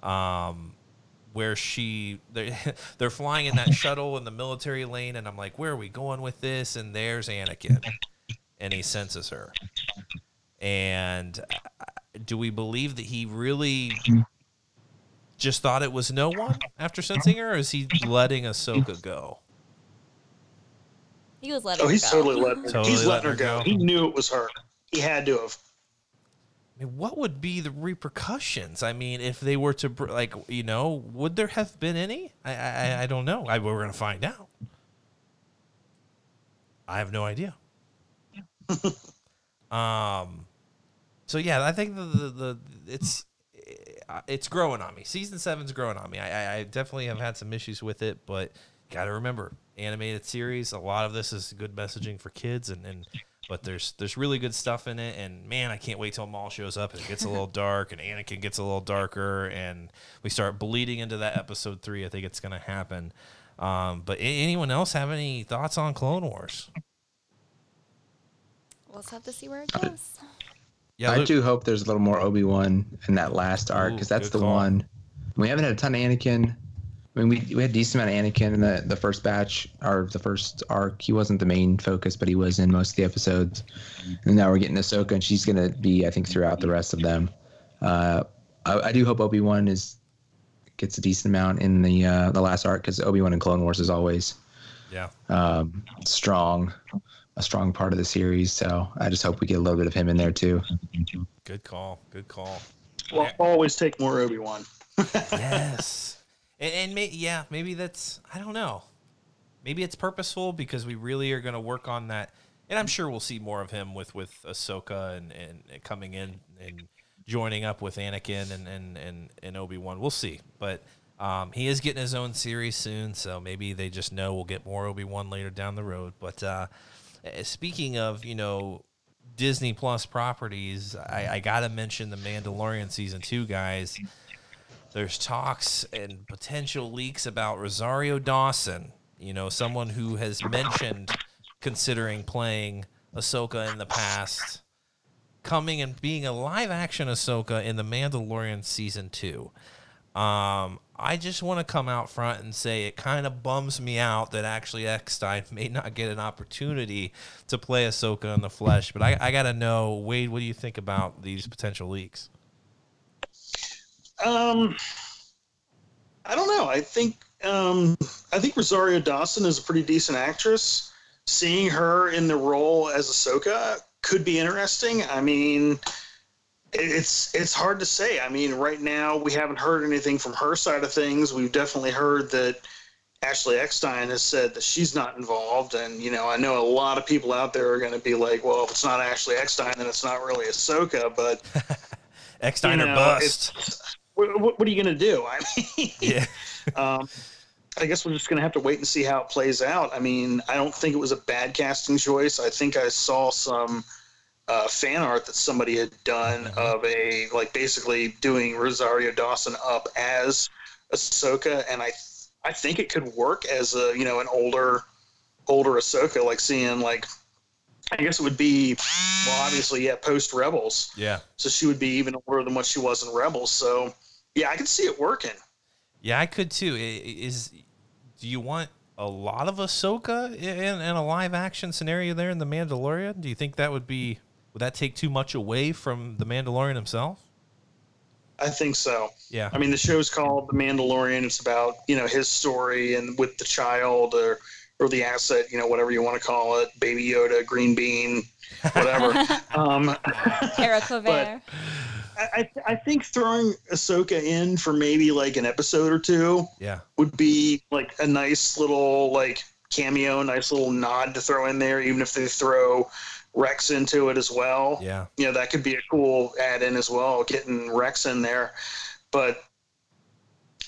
Um, where she they're, [laughs] they're flying in that shuttle in the military lane and i'm like where are we going with this and there's anakin and he senses her and uh, do we believe that he really just thought it was no one after sensing her or is he letting ahsoka go he was letting Oh, her he's go. totally letting [laughs] her. Totally he's letting her letting her go. go. He knew it was her. He had to have. I mean, what would be the repercussions? I mean, if they were to br- like, you know, would there have been any? I I, I don't know. I, we're gonna find out. I have no idea. [laughs] um, so yeah, I think the the, the it's uh, it's growing on me. Season seven's growing on me. I, I I definitely have had some issues with it, but got to remember, animated series. A lot of this is good messaging for kids, and and but there's there's really good stuff in it. And man, I can't wait till Maul shows up and it gets a little [laughs] dark, and Anakin gets a little darker, and we start bleeding into that episode three. I think it's gonna happen. Um, but a- anyone else have any thoughts on Clone Wars? we'll just have to see where it goes Yeah, I Luke- do hope there's a little more Obi Wan in that last arc because that's the call. one. We haven't had a ton of Anakin. I mean, we we had a decent amount of Anakin in the the first batch or the first arc. He wasn't the main focus, but he was in most of the episodes. And now we're getting Ahsoka, and she's gonna be, I think, throughout the rest of them. Uh, I, I do hope Obi Wan is gets a decent amount in the uh, the last arc because Obi Wan in Clone Wars is always yeah. um, strong, a strong part of the series. So I just hope we get a little bit of him in there too. Good call. Good call. Well, always take more Obi Wan. [laughs] yes. And, and may, yeah, maybe that's I don't know. Maybe it's purposeful because we really are going to work on that. And I'm sure we'll see more of him with with Ahsoka and, and coming in and joining up with Anakin and and and, and Obi Wan. We'll see, but. Um, he is getting his own series soon, so maybe they just know we'll get more Obi Wan later down the road. But uh, eh, speaking of, you know, Disney Plus properties, I, I got to mention the Mandalorian season two, guys. There's talks and potential leaks about Rosario Dawson, you know, someone who has mentioned considering playing Ahsoka in the past, coming and being a live action Ahsoka in the Mandalorian season two. Um, I just want to come out front and say it kind of bums me out that Ashley Eckstein [laughs] may not get an opportunity to play Ahsoka in the flesh. But I, I got to know, Wade, what do you think about these potential leaks? Um, I don't know. I think um, I think Rosario Dawson is a pretty decent actress. Seeing her in the role as Ahsoka could be interesting. I mean, it's it's hard to say. I mean, right now we haven't heard anything from her side of things. We've definitely heard that Ashley Eckstein has said that she's not involved, and you know, I know a lot of people out there are going to be like, "Well, if it's not Ashley Eckstein, then it's not really Ahsoka." But [laughs] Eckstein you or bust. What, what, what are you going to do? I mean, [laughs] Yeah. [laughs] um, I guess we're just going to have to wait and see how it plays out. I mean, I don't think it was a bad casting choice. I think I saw some uh, fan art that somebody had done of a like basically doing Rosario Dawson up as Ahsoka, and I I think it could work as a you know an older older Ahsoka, like seeing like I guess it would be well obviously yeah post Rebels, Yeah. so she would be even older than what she was in Rebels. So yeah, I can see it working. Yeah, I could too. I- i- Is do you want a lot of Ahsoka in, in a live action scenario there in the Mandalorian? Do you think that would be would that take too much away from the Mandalorian himself? I think so. Yeah. I mean, the show's called The Mandalorian. It's about you know his story and with the child or or the asset, you know, whatever you want to call it, Baby Yoda, Green Bean, whatever. [laughs] um, Hera [laughs] Clover. I, I I think throwing Ahsoka in for maybe like an episode or two yeah. would be like a nice little like cameo, nice little nod to throw in there, even if they throw Rex into it as well. Yeah. You know, that could be a cool add in as well, getting Rex in there. But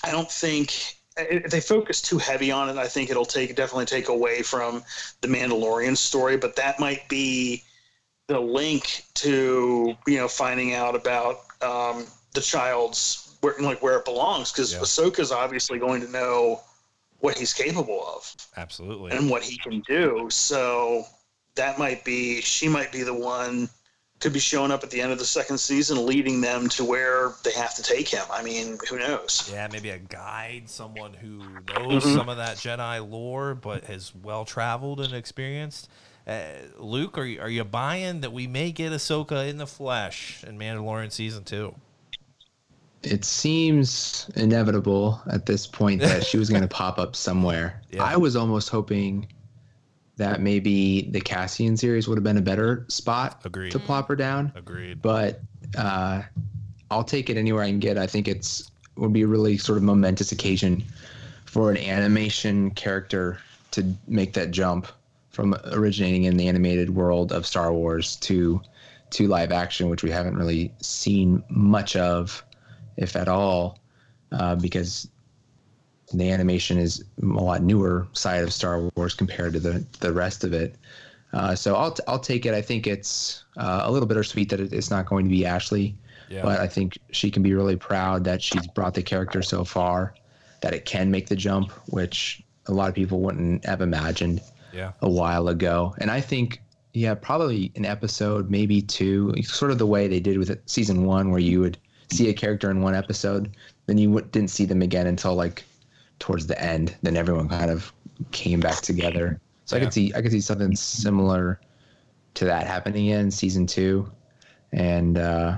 I don't think if they focus too heavy on it, I think it'll take definitely take away from the Mandalorian story. But that might be the link to you know finding out about um, the child's where, like where it belongs because Yeah. Ahsoka's obviously going to know what he's capable of Absolutely. and what he can do. So that might be she might be the one could be showing up at the end of the second season, leading them to where they have to take him. I mean, who knows? Yeah, maybe a guide, someone who knows Mhm. some of that Jedi lore, but has well traveled and experienced. Uh, Luke, are you, are you buying that we may get Ahsoka in the flesh in Mandalorian season two? It seems inevitable at this point that she was going [laughs] to pop up somewhere. Yeah. I was almost hoping that maybe the Cassian series would have been a better spot Agreed. to plop her down. Agreed. but uh, I'll take it anywhere I can get. I think it's would be a really sort of momentous occasion for an animation character to make that jump from originating in the animated world of Star Wars to to live action, which we haven't really seen much of, if at all, uh, because the animation is a lot newer side of Star Wars compared to the the rest of it. Uh, so I'll t- I'll take it. I think it's uh, a little bittersweet that it, it's not going to be Ashley, Yeah. but I think she can be really proud that she's brought the character so far, that it can make the jump, which a lot of people wouldn't have imagined yeah. a while ago. And I think, yeah, probably an episode, maybe two, sort of the way they did with it, season one, where you would see a character in one episode, then you would, didn't see them again until like towards the end. Then everyone kind of came back together. So I could see, I could see something similar to that happening in season two. And uh,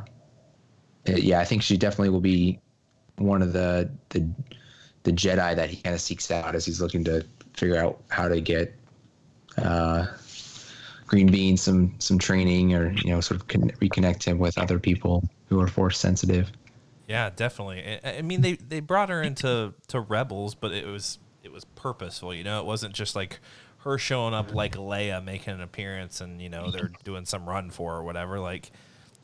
it- yeah, I think she definitely will be one of the the the Jedi that he kind of seeks out as he's looking to figure out how to get uh, Green Bean some some training or you know sort of con- reconnect him with other people who are force sensitive. Yeah, definitely. I, I mean, they, they brought her into to Rebels, but it was it was purposeful. You know, it wasn't just like her showing up like Leia making an appearance, and you know they're doing some run for or whatever. Like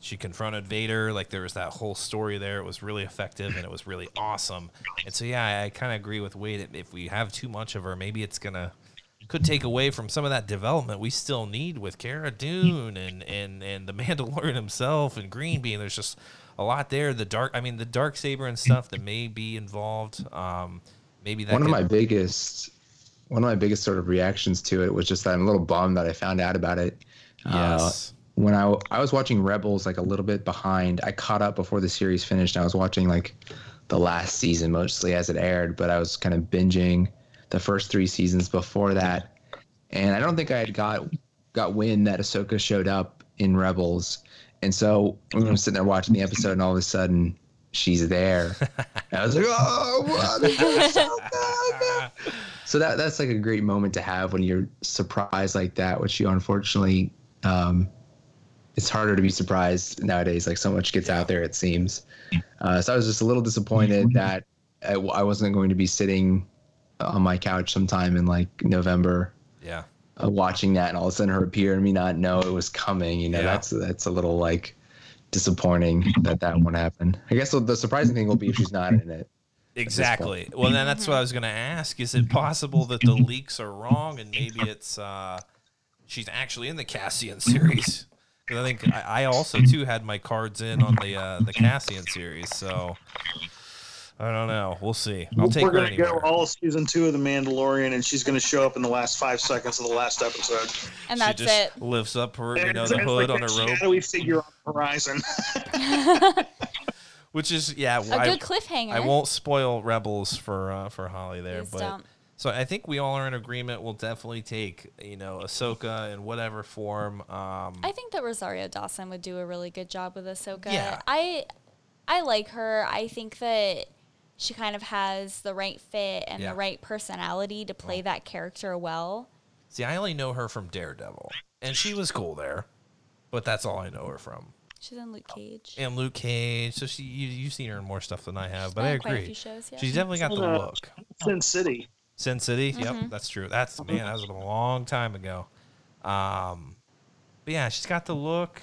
she confronted Vader. Like there was that whole story there. It was really effective and it was really awesome. And so yeah, I, I kind of agree with Wade. If we have too much of her, maybe it's gonna could take away from some of that development we still need with Cara Dune and and and the Mandalorian himself and Green Bean. There's just a lot there. The dark, I mean, the dark saber and stuff that may be involved. Um, maybe that one of my biggest one of my biggest sort of reactions to it was just that I'm a little bummed that I found out about it. Uh, yes, when I I was watching Rebels like a little bit behind. I caught up before the series finished. I was watching like the last season mostly as it aired, but I was kind of binging the first three seasons before that. And I don't think I had got got wind that Ahsoka showed up in Rebels. And so we were sitting there watching the episode, and all of a sudden she's there. [laughs] And I was like, "Oh, what? So that that's like a great moment to have when you're surprised like that, which you unfortunately um, it's harder to be surprised nowadays. Like so much gets out there, it seems. Uh, so I was just a little disappointed that I, I wasn't going to be sitting on my couch sometime in like November yeah, uh, watching that, and all of a sudden her appear and me not know it was coming. You know, Yeah. that's that's a little like disappointing that that won't happen. I guess the, surprising thing will be if she's not in it. exactly. Well, then that's what I was gonna ask. Is it possible that the leaks are wrong and maybe it's uh, she's actually in the Cassian series? 'Cause I think I, I also too had my cards in on the uh, the Cassian series, so. I don't know. We'll see. I'll take We're gonna go all season two of The Mandalorian, and she's gonna show up in the last five seconds of the last episode. and she that's just it. lifts up her, you know, the hood like on that her robe, shadowy figure on the horizon. [laughs] which is yeah. A I, good cliffhanger. I won't spoil Rebels for uh, for Holly there, Please but don't. so I think we all are in agreement. We'll definitely take you know Ahsoka in whatever form. Um, I think that Rosario Dawson would do a really good job with Ahsoka. Yeah. I I like her. I think that she kind of has the right fit and Yeah. the right personality to play that character well. See, I only know her from Daredevil, and she was cool there, but that's all I know her from. She's in Luke Cage. And Luke Cage, so she you, you've seen her in more stuff than I have, but I in quite a agree. few shows, yeah. She's definitely got the Uh, look. Sin City. Sin City, Mm-hmm. yep, that's true. That's man, that was a long time ago. Um, but yeah, she's got the look.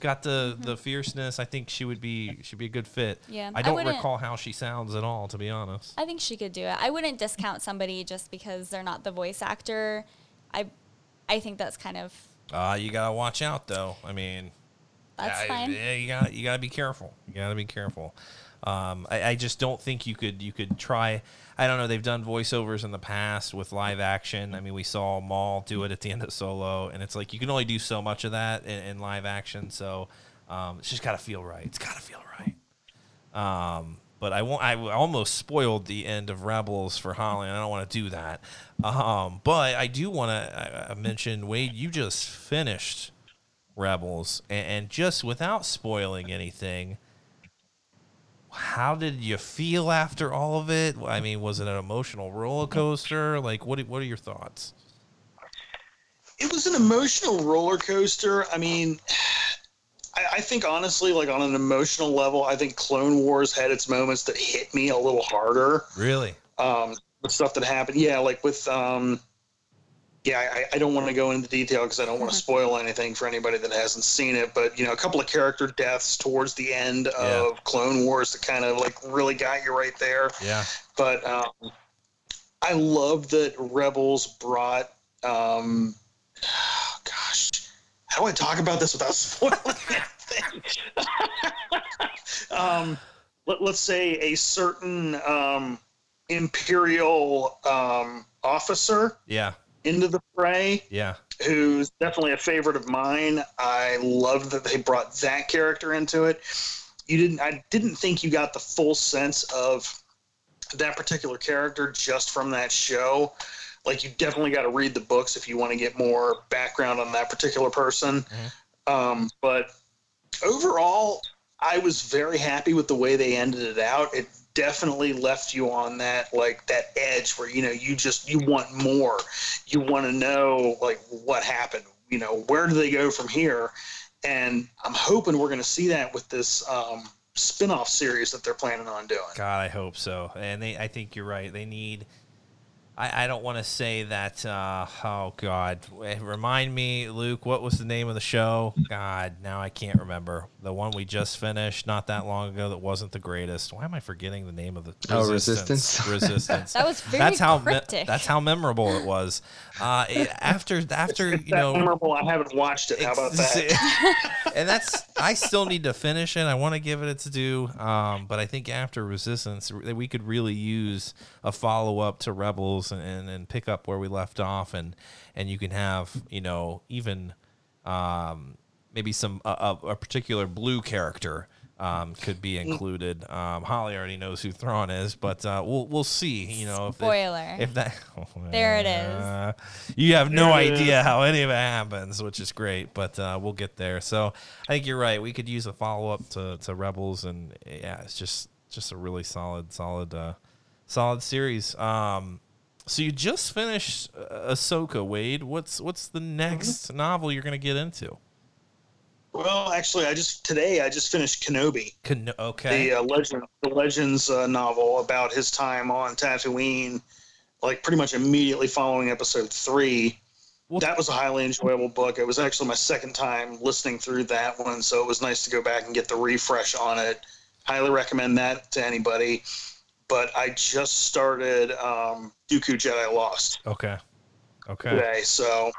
Got the the fierceness. I think she would be she'd be a good fit. Mm-hmm. Yeah, I I don't wouldn't- recall how she sounds at all, to be honest. I think she could do it. I wouldn't discount somebody just because they're not the voice actor. I I think that's kind of Uh, you gotta watch out though. I mean, that's yeah, fine. Yeah, you got you got to be careful. You got to be careful. Um, I, I just don't think you could you could try. I don't know. They've done voiceovers in the past with live action. I mean, we saw Maul do it at the end of Solo, and it's like you can only do so much of that in, in live action. So um, it's just got to feel right. It's got to feel right. Um, but I won't. I almost spoiled the end of Rebels for Holly, and I don't want to do that. Um, but I do want to mention Wade. You just finished Rebels, and, and just without spoiling anything, how did you feel after all of it? I mean, was it an emotional roller coaster? Like, what? What are your thoughts? It was an emotional roller coaster. I mean, [sighs] I, I think honestly, like on an emotional level, I think Clone Wars had its moments that hit me a little harder. Really? Um, with stuff that happened, yeah, like with um, yeah, I, I don't want to go into detail because I don't want to spoil anything for anybody that hasn't seen it. But you know, a couple of character deaths towards the end of Yeah. Clone Wars that kind of like really got you right there. Yeah. but um, I love that Rebels brought. Um, [sighs] gosh, how do I talk about this without [laughs] spoiling anything? [laughs] um, let, let's say a certain um, imperial um, officer Yeah. Into the fray Yeah. who's definitely a favorite of mine. I love that they brought that character into it. You didn't I didn't think you got the full sense of that particular character just from that show. Like you definitely got to read the books if you want to get more background on that particular person. Um, but overall, I was very happy with the way they ended it out. It definitely left you on that like that edge where you know you just you want more. You want to know like what happened. You know where do they go from here? And I'm hoping we're going to see that with this um, spin-off series that they're planning on doing. God, I hope so. And they, I think you're right. They need. I, I don't want to say that. Uh, oh God, Eh, remind me, Luke. What was the name of the show? God, now I can't remember. The one we just finished not that long ago that wasn't the greatest. Why am I forgetting the name of the? Oh, Resistance? Resistance. [laughs] That was very that's how me- cryptic. that's how memorable it was. Uh, after after you know memorable. I haven't watched it. How about that? [laughs] and that's I still need to finish it. I want to give it its due, um, but I think after Resistance, that we could really use a follow up to Rebels and, and, and pick up where we left off, and and you can have you know even um, maybe some a particular blue character. Um, could be included. Um, Holly already knows who Thrawn is, but uh, we'll we'll see. You know, if, Spoiler. if, if that [laughs] There it is. Uh, [laughs] you have no There it is. idea how any of it happens, which is great, but uh, we'll get there. So I think you're right. We could use a follow up to, to Rebels, and yeah, it's just just a really solid, solid, uh, solid series. Um, so you just finished uh, Ahsoka, Wade. What's what's the next novel you're gonna get into? Well, actually, I just today I just finished Kenobi. Can, okay, the uh, legend, the Legends uh, novel about his time on Tatooine, like pretty much immediately following Episode three. Well- that was a highly enjoyable book. It was actually my second time listening through that one, so it was nice to go back and get the refresh on it. Highly recommend that to anybody. But I just started um, Dooku Jedi Lost okay, okay. today, so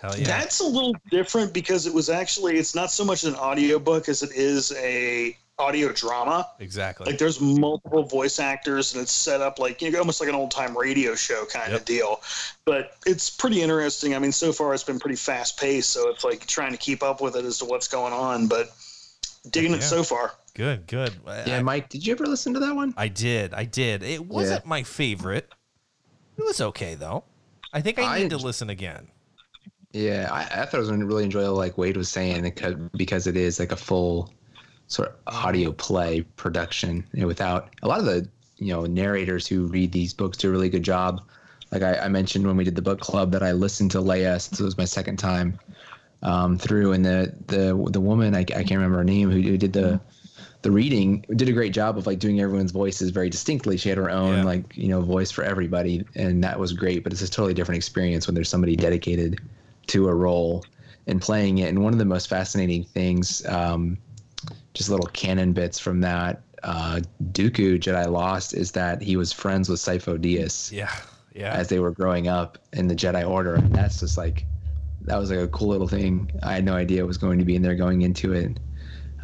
Hell yeah. that's a little different because it was actually it's not so much an audiobook as it is a audio drama. exactly. Like there's multiple voice actors and it's set up like you know almost like an old time radio show kind Yep. of deal. But it's pretty interesting. I mean, so far it's been pretty fast paced, so it's like trying to keep up with it as to what's going on. But digging Heck it so far. good, good. I- Yeah, Mike, did you ever listen to that one? I did. I did. It wasn't my favorite. It was okay though. I think I I need to listen again. Yeah, I, I thought it was really enjoyable, like Wade was saying, because because it is like a full sort of audio play production. Without a lot of the you know narrators who read these books do a really good job. Like I, I mentioned when we did the book club that I listened to Leia since it was my second time um, through, and the the the woman I, I can't remember her name who, who did the the reading did a great job of like doing everyone's voices very distinctly. She had her own Yeah. like you know voice for everybody, and that was great. But it's a totally different experience when there's somebody dedicated to a role and playing it. And one of the most fascinating things, um, just little canon bits from that uh, Dooku Jedi Lost, is that he was friends with Sifo Dyas Yeah. Yeah. as they were growing up in the Jedi Order, and that's just like that was like a cool little thing. I had no idea it was going to be in there going into it,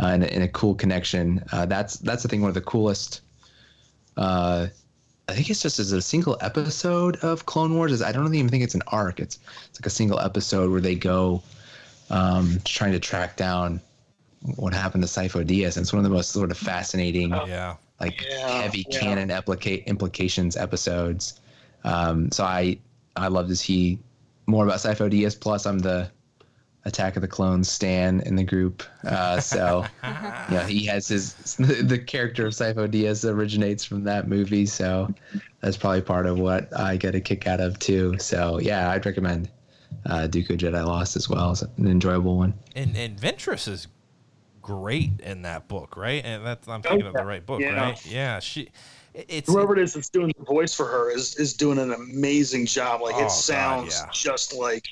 uh, and, and a cool connection. Uh, that's that's the thing. One of the coolest. Uh, I think it's just as a single episode of Clone Wars. Is I don't even think it's an arc. It's it's like a single episode where they go um, trying to track down what happened to Sifo Dyas. And it's one of the most sort of fascinating yeah. like Yeah, heavy yeah. canon applica- implications episodes. Um, so I I love to see more about Sifo Dyas. Plus, I'm the Attack of the Clones stan in the group. Uh, so [laughs] yeah, he has his [laughs] the character of Sifo Dyas originates from that movie. So that's probably part of what I get a kick out of too. So yeah, I'd recommend uh, Dooku Jedi Lost as well. It's an enjoyable one. And and Ventress is great in that book, right? And that's I'm thinking of the right book, Yeah. right? Yeah. She. It's Whoever it is that's doing the voice for her is is doing an amazing job. Like Oh, it sounds yeah. just like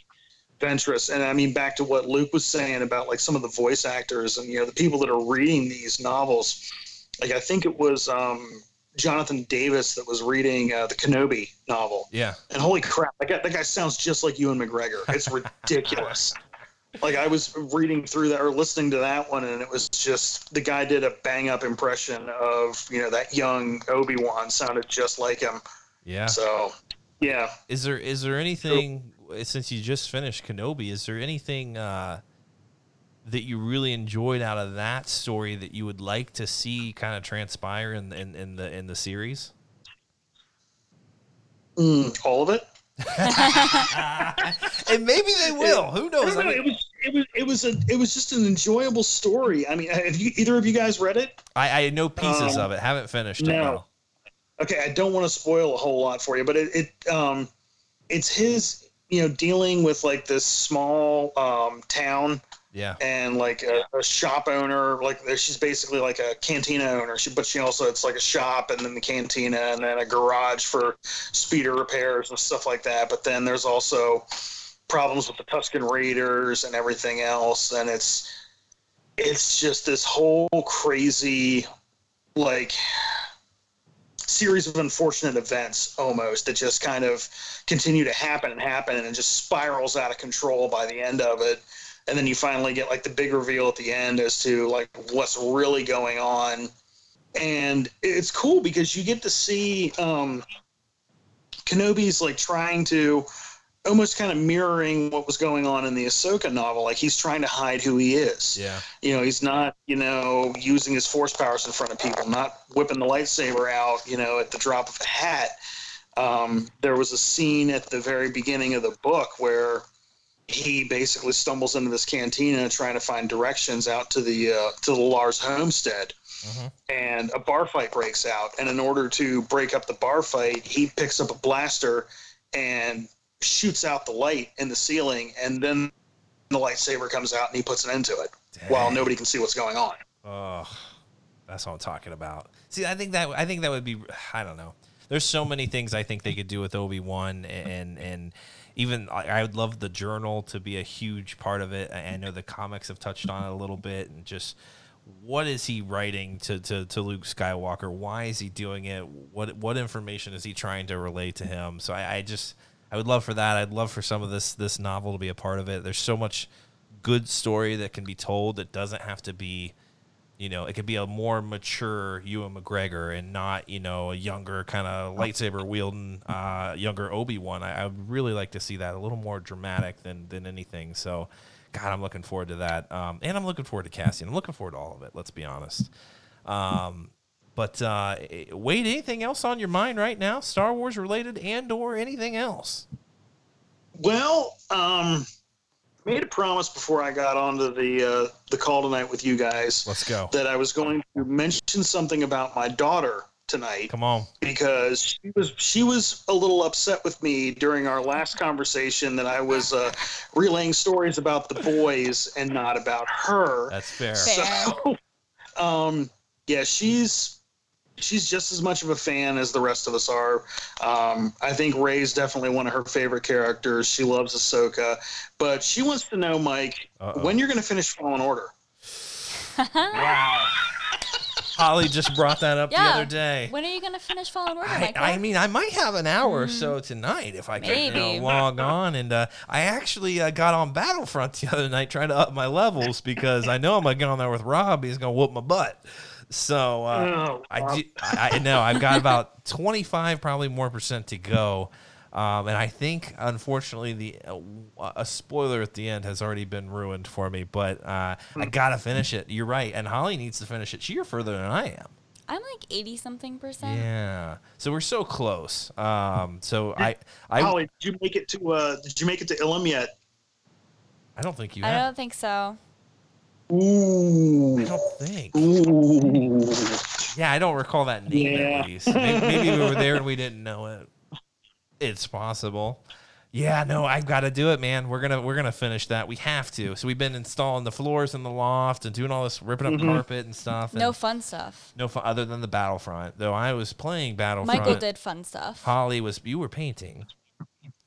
Ventress. And I mean, back to what Luke was saying about like some of the voice actors and you know the people that are reading these novels. Like I think it was um, Jonathan Davis that was reading uh, the Kenobi novel. yeah. And holy crap, that guy, that guy sounds just like Ewan McGregor. It's ridiculous. [laughs] like I was reading through that or listening to that one, and it was just the guy did a bang up impression of you know that young Obi Wan sounded just like him. Yeah. So yeah, Is there is there anything since you just finished Kenobi? Is there anything uh, that you really enjoyed out of that story that you would like to see kind of transpire in, in, in the in the series? Mm, all of it. [laughs] and maybe they will. Who knows? don't I, know, it was it was it was a it was just an enjoyable story. I mean, have you either of you guys read it? I, I know pieces Um, of it. Haven't finished it. no. okay, I don't want to spoil a whole lot for you, but it, it um, it's his, you know, dealing with like this small um, town Yeah. and like a, a shop owner. Like she's basically like a cantina owner, she, but she also it's like a shop and then the cantina and then a garage for speeder repairs and stuff like that. But then there's also problems with the Tusken Raiders and everything else, and it's it's just this whole crazy like series of unfortunate events almost that just kind of continue to happen and happen and it just spirals out of control by the end of it. And then you finally get like the big reveal at the end as to like what's really going on. And it's cool because you get to see um kenobi's like trying to almost kind of mirroring what was going on in the Ahsoka novel. Like he's trying to hide who he is. Yeah. You know, he's not, you know, using his force powers in front of people, not whipping the lightsaber out, you know, at the drop of a hat. Um, there was a scene at the very beginning of the book where he basically stumbles into this cantina trying to find directions out to the uh, to the Lars homestead. And a bar fight breaks out, and in order to break up the bar fight, he picks up a blaster and shoots out the light in the ceiling, and then the lightsaber comes out and he puts an end to it while nobody can see what's going on. Oh, that's what I'm talking about. See, I think that I think that would be. I don't know. There's so many things I think they could do with Obi Wan, and and even I, would love the journal to be a huge part of it. I, I know the comics have touched on it a little bit, and just what is he writing to, to, to Luke Skywalker? Why is he doing it? What what information is he trying to relay to him? So I, I just I would love for that. I'd love for some of this this novel to be a part of it. There's so much good story that can be told that doesn't have to be you know, it could be a more mature Ewan McGregor and not, you know, a younger kind of lightsaber wielding, uh, younger Obi Wan. I, I would really like to see that a little more dramatic than than anything. So, God, I'm looking forward to that, um, and I'm looking forward to Cassian. I'm looking forward to all of it. Let's be honest. Um, but uh, Wade, anything else on your mind right now, Star Wars related and or anything else? Well, um, made a promise before I got onto the uh, the call tonight with you guys Let's go. that I was going to mention something about my daughter tonight Come on. because she was she was a little upset with me during our last conversation that I was uh, relaying stories about the boys and not about her. That's fair. Fair. So, [laughs] um, yeah, she's she's just as much of a fan as the rest of us are. Um, I think Rey's definitely one of her favorite characters. She loves Ahsoka, but she wants to know, Mike, Uh-oh. when you're going to finish Fallen Order. [laughs] Wow. Holly just brought that up the other day. When are you gonna finish Fallen Order, I, I mean, I might have an hour or so tonight if I can you know, log on. And uh, I actually uh, got on Battlefront the other night trying to up my levels because I know I'm going to get on there with Rob. He's going to whoop my butt. So uh, Oh, I, Rob. do, I, I know I've got about [laughs] 25 probably more percent to go. Um, and I think, unfortunately, the uh, a spoiler at the end has already been ruined for me. But uh, I gotta finish it. You're right, and Holly needs to finish it. You're further than I am. I'm like eighty something percent. Yeah. So we're so close. Um, so I, I, Holly, did you make it to uh, did you make it to Ilum yet? I don't think you I have. don't think so. Ooh. I don't think. Ooh. Yeah, I don't recall that name Yeah. at least. Maybe, maybe we were there and we didn't know it. It's possible. Yeah, no, I've got to do it, man. We're gonna we're gonna finish that. We have to. So we've been installing the floors in the loft and doing all this ripping up mm-hmm. carpet and stuff. And No fun stuff. no fun other than the Battlefront. Though I was playing Battlefront. Michael did fun stuff. Holly was you were painting.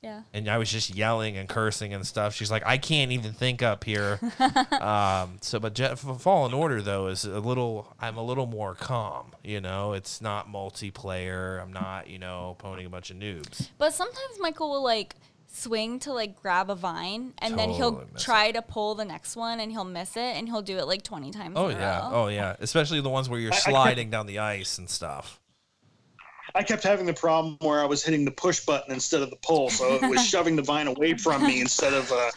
Yeah. and I was just yelling and cursing and stuff. She's like, I can't even think up here. [laughs] um, so, but Je- Fallen Order though is a little. I'm a little more calm. You know, it's not multiplayer. I'm not, you know, ponying a bunch of noobs. But sometimes Michael will like swing to like grab a vine and then he'll Totally miss try to pull the next one and he'll miss it and he'll do it like 20 times Oh in a yeah, row. oh yeah. Especially the ones where you're I- I kept- sliding down the ice and stuff. I kept having the problem where I was hitting the push button instead of the pull, so it was [laughs] shoving the vine away from me instead of uh,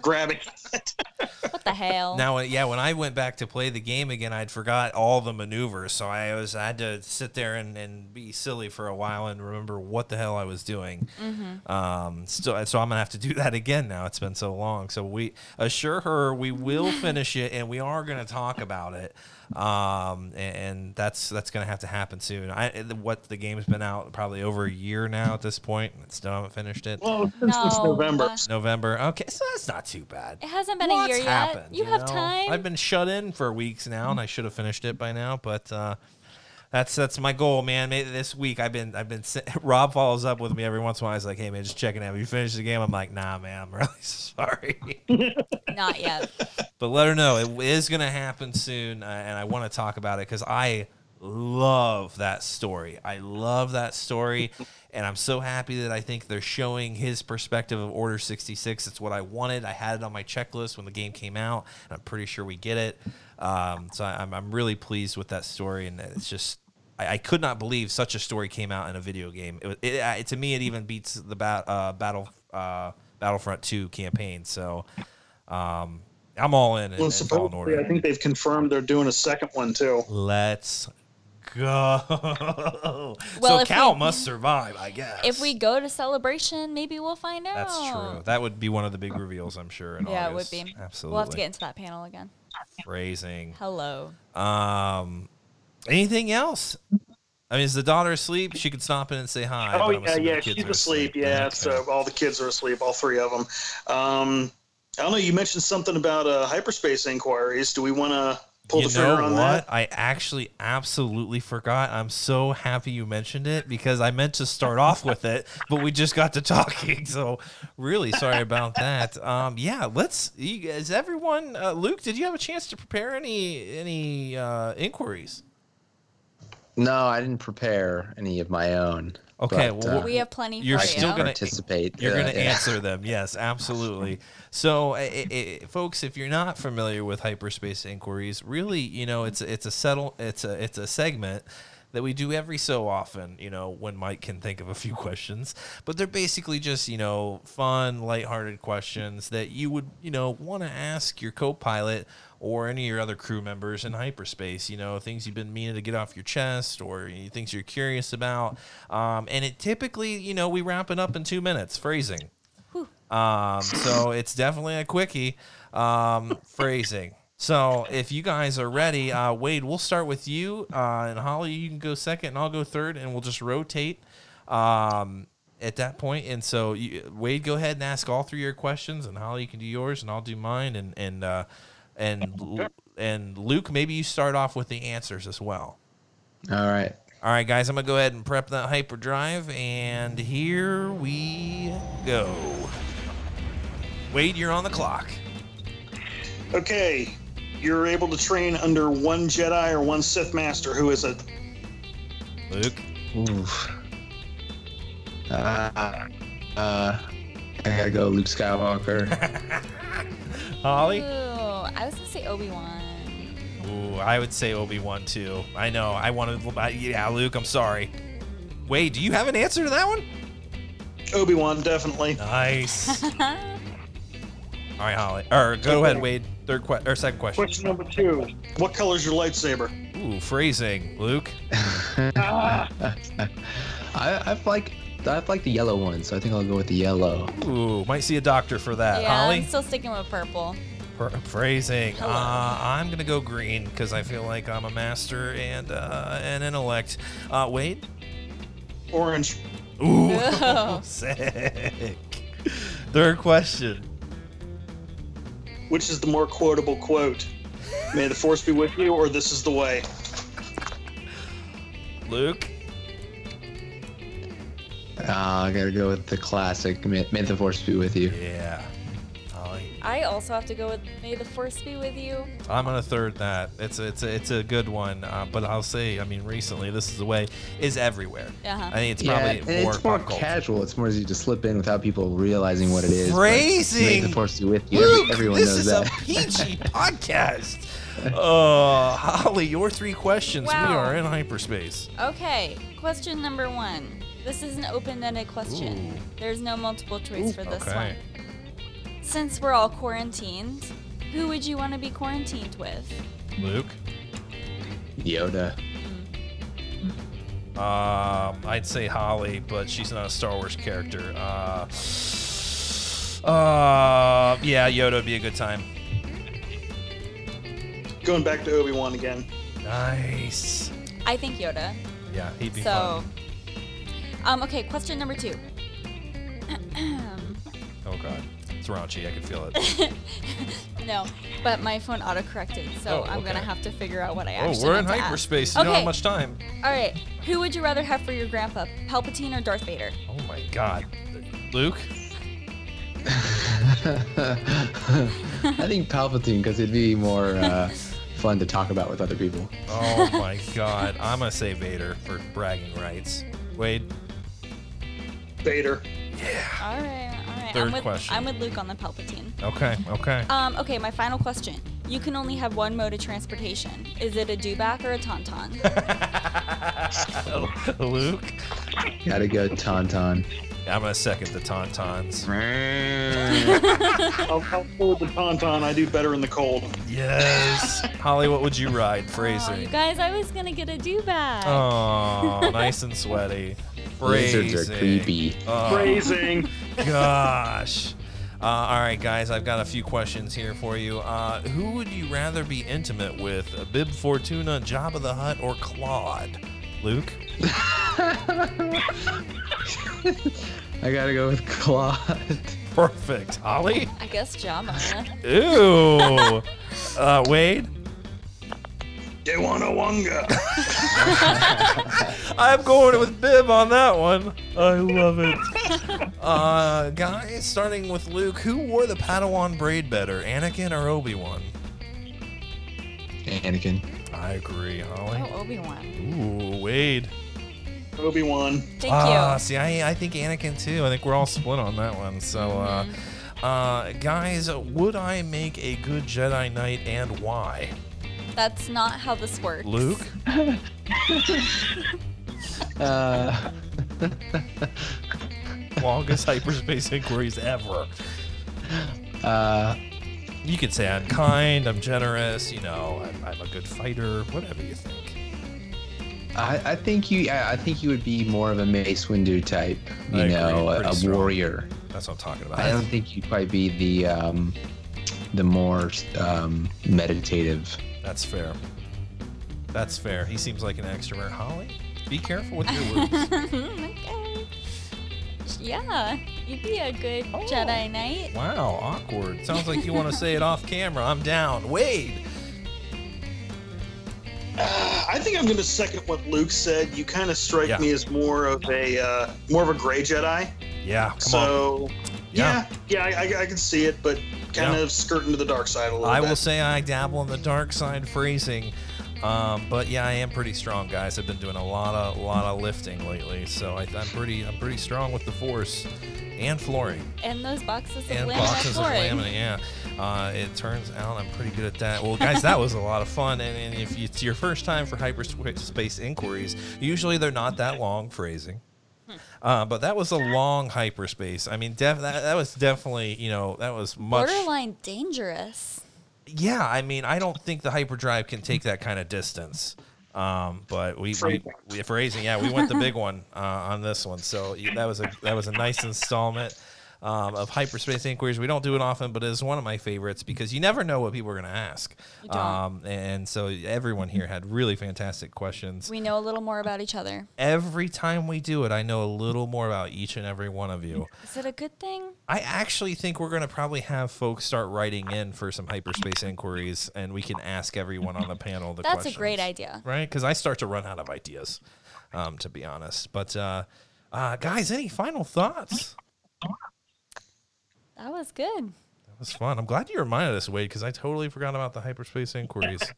grabbing it. What the hell? Now, uh, yeah, when I went back to play the game again, I'd forgot all the maneuvers, so I was I had to sit there and, and be silly for a while and remember what the hell I was doing. Um, so, so I'm gonna have to do that again now. It's been so long. So we assure her we will [laughs] finish it, and we are gonna talk about it. Um, and, and that's that's gonna have to happen soon. I what the game's been out probably over a year now at this point. point, and still haven't finished it. Well, since No, it's November. uh, November. Okay, so that's not too bad. It hasn't been What's a year happened, yet. You, have know? time. I've been shut in for weeks now, and I should have finished it by now. But uh, that's that's my goal, man. Maybe this week I've been I've been. [laughs] Rob follows up with me every once in a while. He's like, "Hey man, just checking out. Have you finished the game?" I'm like, "Nah, man. I'm [laughs] really sorry." [laughs] Not yet. but let her know it is going to happen soon, uh, and I want to talk about it because I love that story. I love that story, and I'm so happy that I think they're showing his perspective of Order 66. It's what I wanted. I had it on my checklist when the game came out, and I'm pretty sure we get it. Um, so I, I'm, I'm really pleased with that story, and it's just. I, I could not believe such a story came out in a video game. It, was- it, uh, to me, it even beats the bat, uh, battle uh, Battlefront 2 campaign. So um, I'm all in. in, Well, in Fallen supposedly, Order. I think they've confirmed they're doing a second one too. Let's go. [laughs] Well, so if Cal we- must survive, I guess. If we go to celebration, maybe we'll find out. That's true. That would be one of the big reveals, I'm sure. In Yeah, August. it would be. Absolutely. We'll have to get into that panel again. Phrasing. Hello. Um, anything else? I mean, is the daughter asleep? She could stop in and say hi. Oh yeah, yeah, she's are asleep. Yeah, Okay. so all the kids are asleep, all three of them. Um, I don't know. You mentioned something about uh, hyperspace inquiries. Do we want to pull you the know on what? that? I actually absolutely forgot. I'm so happy you mentioned it because I meant to start off with it, but we just got to talking. [laughs] So really sorry about that. Um, yeah, let's. You, is everyone? Uh, Luke, did you have a chance to prepare any any uh, inquiries? No, I didn't prepare any of my own. Okay, but, well, uh, We have plenty You're for I you. still gonna- participate. You're uh, going to yeah. answer them. Yes, absolutely. [laughs] So, i i folks, if you're not familiar with hyperspace inquiries, really, you know, it's it's a settle it's a it's a segment that we do every so often, you know, when Mike can think of a few [laughs] questions, but they're basically just, you know, fun, lighthearted questions that you would, you know, want to ask your co-pilot or any of your other crew members in hyperspace, you know, things you've been meaning to get off your chest or things you're curious about. Um, and it typically, you know, we wrap it up in two minutes, phrasing. Um, so it's definitely a quickie. Um, [laughs] phrasing. So if you guys are ready, uh, Wade, we'll start with you, uh, and Holly, you can go second, and I'll go third, and we'll just rotate um, at that point. And so, you, Wade, go ahead and ask all three of your questions, and Holly, you can do yours, and I'll do mine, and and uh, and and Luke, maybe you start off with the answers as well. All right. All right, guys, I'm gonna go ahead and prep that hyperdrive, and here we go. Wade, you're on the clock. Okay, you're able to train under one Jedi or one Sith Master. Who is it? Luke. Oof. Uh, uh, I gotta go Luke Skywalker. [laughs] Holly. Ooh, I was gonna say Obi Wan. Ooh, I would say Obi Wan too. I know. I wanted. Yeah, Luke. I'm sorry. Wade, do you have an answer to that one? Obi Wan, definitely. Nice. [laughs] All right, Holly. Or go ahead, Wade. Third que- or second question. Question number two: What color's your lightsaber? Ooh, phrasing. Luke. [laughs] Ah. I, I've like I've like the yellow one, so I think I'll go with the yellow. Ooh, might see a doctor for that. yeah, Holly. I'm still sticking with purple. Phr- phrasing. Hello. Uh, I'm gonna go green because I feel like I'm a master and uh, an intellect. Uh, Wade. Orange. Ooh, [laughs] Ooh. [laughs] sick. Third question. Which is the more quotable quote? May the force be with you, or this is the way. Luke. Uh, I gotta go with the classic. May, may the force be with you. Yeah. Holly. I also have to go with May the Force be with you. I'm gonna third that. It's a, it's a, it's a good one. Uh, but I'll say, I mean, recently this is the way is everywhere. Uh-huh. I think it's Yeah, probably and more, it's more pop casual. It's more easy to slip in without people realizing what it is. but Phrasing. May the force be with you. Luke, Every- Everyone this knows is that. a PG [laughs] podcast. Uh, Holly, your three questions. We are in hyperspace. Okay, question number one. This is an open-ended question. Ooh. There's no multiple choice for this Okay. one. Since we're all quarantined, who would you want to be quarantined with? Luke. Yoda. Um, I'd say Holly, but she's not a Star Wars character. Uh, uh, yeah, Yoda would be a good time. Going back to Obi Wan again. Nice. I think Yoda. Yeah, he'd be So, fun. Um, okay, question number two. Oh god, it's raunchy. I can feel it. [laughs] no, but my phone auto-corrected, so Oh, I'm gonna have to figure out what I oh, actually we're in meant to ask. hyperspace. You don't Okay. have much time. All right, who would you rather have for your grandpa, Palpatine or Darth Vader? Oh my god, Luke. [laughs] I think Palpatine because it'd be more uh, fun to talk about with other people. Oh my god, I'm gonna say Vader for bragging rights. Wade. Vader. All right, all right. Third I'm with, question. I'm with Luke on the Palpatine. Okay, okay. Um, okay, my final question. You can only have one mode of transportation. Is it a dewback or a tauntaun? [laughs] Luke. Gotta go Tauntaun. I'm gonna second the tauntauns. [laughs] I'll, I'll go with the Tauntaun. I do better in the cold. Yes. Holly, what would you ride? oh, you guys, I was gonna get a dewback. Oh, [laughs] nice and sweaty. Lizards are creepy. Oh, Phrasing. gosh. Uh, all right, guys, I've got a few questions here for you. Uh, who would you rather be intimate with, Bib Fortuna, Jabba the Hutt, or Klaud? Luke? [laughs] I gotta go with Klaud. Perfect. Holly? I guess Jabba. Ew. [laughs] uh, Wade? Dewanawanga. [laughs] I'm going with Bib on that one. I love it. [laughs] uh, guys, starting with Luke, who wore the Padawan braid better, Anakin or Obi Wan? Anakin. I agree, Holly. Oh, Obi Wan. Ooh, Wade. Obi Wan. Thank Ah, you. see, I, I think Anakin too. I think we're all split on that one. So, uh, Mm-hmm. uh, guys, would I make a good Jedi Knight and why? That's not how this works. Luke? [laughs] Uh, [laughs] Longest hyperspace inquiries ever. uh, You could say I'm kind, I'm generous, you know, I'm, I'm a good fighter, whatever you think. I, I think you. I I think you would be more of a Mace Windu type. You I agree, know, a, a warrior. That's what I'm talking about. I don't think you'd probably be the um, the more um, meditative. That's fair. That's fair. He seems like an extrovert. Holly, be careful with your words. [laughs] okay. Yeah, you'd be a good Jedi Knight. wow, awkward. Sounds like you want to say it off camera. I'm down. Wade. I think I'm going to second what Luke said. You kind of strike Yeah. me as more of a uh, more of a gray Jedi. Yeah, come on. so Yeah. yeah, yeah, I, I, I can see it, but kind Yeah. of skirting to the dark side a little I bit. will say I dabble in the dark side phrasing. Um, but yeah, I am pretty strong, guys. I've been doing a lot of lot of lifting lately, so I, I'm pretty I'm pretty strong with the force and flooring And those boxes of and laminate boxes of laminate. Yeah, uh, it turns out I'm pretty good at that. Well, guys, that was a lot of fun. And, and if it's your first time for hyperspace inquiries, usually they're not that long phrasing. Uh, but that was a long hyperspace. I mean, def- that, that was definitely, you know, that was much. Borderline dangerous. Yeah, I mean, I don't think the hyperdrive can take that kind of distance. Um, but we, we, Phrasing. we phrasing, yeah, we went the big one uh, on this one. So yeah, that was a that was a nice installment um, of hyperspace inquiries. We don't do it often, but it's one of my favorites because you never know what people are going to ask. You don't. Um, and so everyone here had really fantastic questions. We know a little more about each other. Every time we do it, I know a little more about each and every one of you. Is it a good thing? I actually think we're going to probably have folks start writing in for some hyperspace inquiries, and we can ask everyone on the panel the That's questions. That's a great idea. right? Because I start to run out of ideas, um, to be honest. But uh, uh, guys, any final thoughts? That was good. That was fun. I'm glad you reminded us, Wade, because I totally forgot about the hyperspace inquiries. [laughs]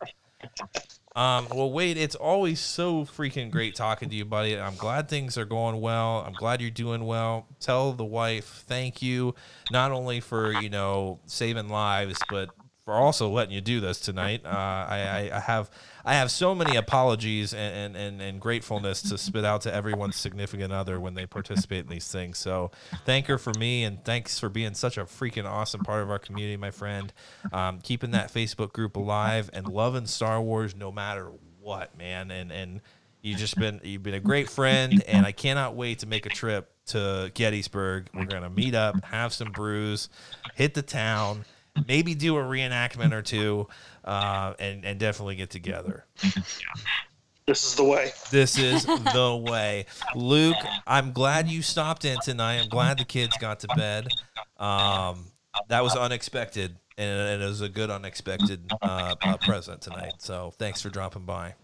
Um, well, Wade, it's always so freaking great talking to you, buddy. I'm glad things are going well. I'm glad you're doing well. Tell the wife thank you, not only for you know saving lives, but for also letting you do this tonight. Uh, I, I, have I have so many apologies and, and, and, and gratefulness to spit out to everyone's significant other when they participate in these things. So thank her for me and thanks for being such a freaking awesome part of our community, my friend. Um, keeping that Facebook group alive and loving Star Wars no matter what, man. And and you just been you've been a great friend and I cannot wait to make a trip to Gettysburg. We're gonna meet up, have some brews, hit the town, maybe do a reenactment or two, uh, and and definitely get together. This is the way. This is the way. Luke, I'm glad you stopped in tonight. I'm glad the kids got to bed. Um, that was unexpected, and it was a good unexpected uh, uh, present tonight. So thanks for dropping by.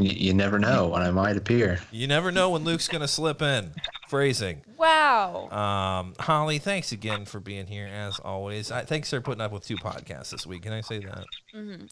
You, you never know when I might appear. You never know when Luke's going to slip in. Phrasing. Wow. Um, Holly, thanks again for being here as always. I, thanks for putting up with two podcasts this week. Can I say that?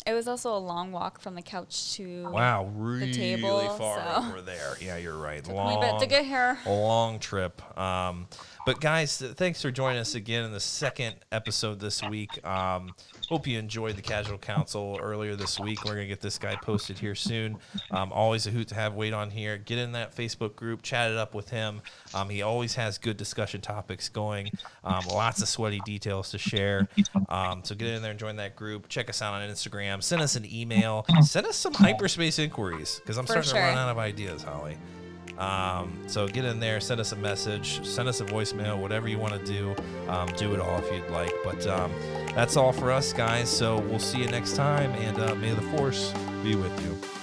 It was also a long walk from the couch to Wow, really table, far so- over there. Yeah, you're right. Took me a bit to get here. a long trip. Um, but guys, thanks for joining us again in the second episode this week. Um, hope you enjoyed the Casual Council earlier this week. We're gonna get this guy posted here soon. Um, always a hoot to have Wade on here. Get in that Facebook group, chat it up with him. Um, he always has good discussion topics going. Um, lots of sweaty details to share. Um, so get in there and join that group. Check us out on Instagram. Send us an email. Send us some hyperspace inquiries because I'm For starting to run out of ideas, Holly. Um, so get in there, send us a message, send us a voicemail, whatever you want to do. Um, do it all if you'd like. But um, that's all for us, guys. So we'll see you next time, and uh, may the force be with you.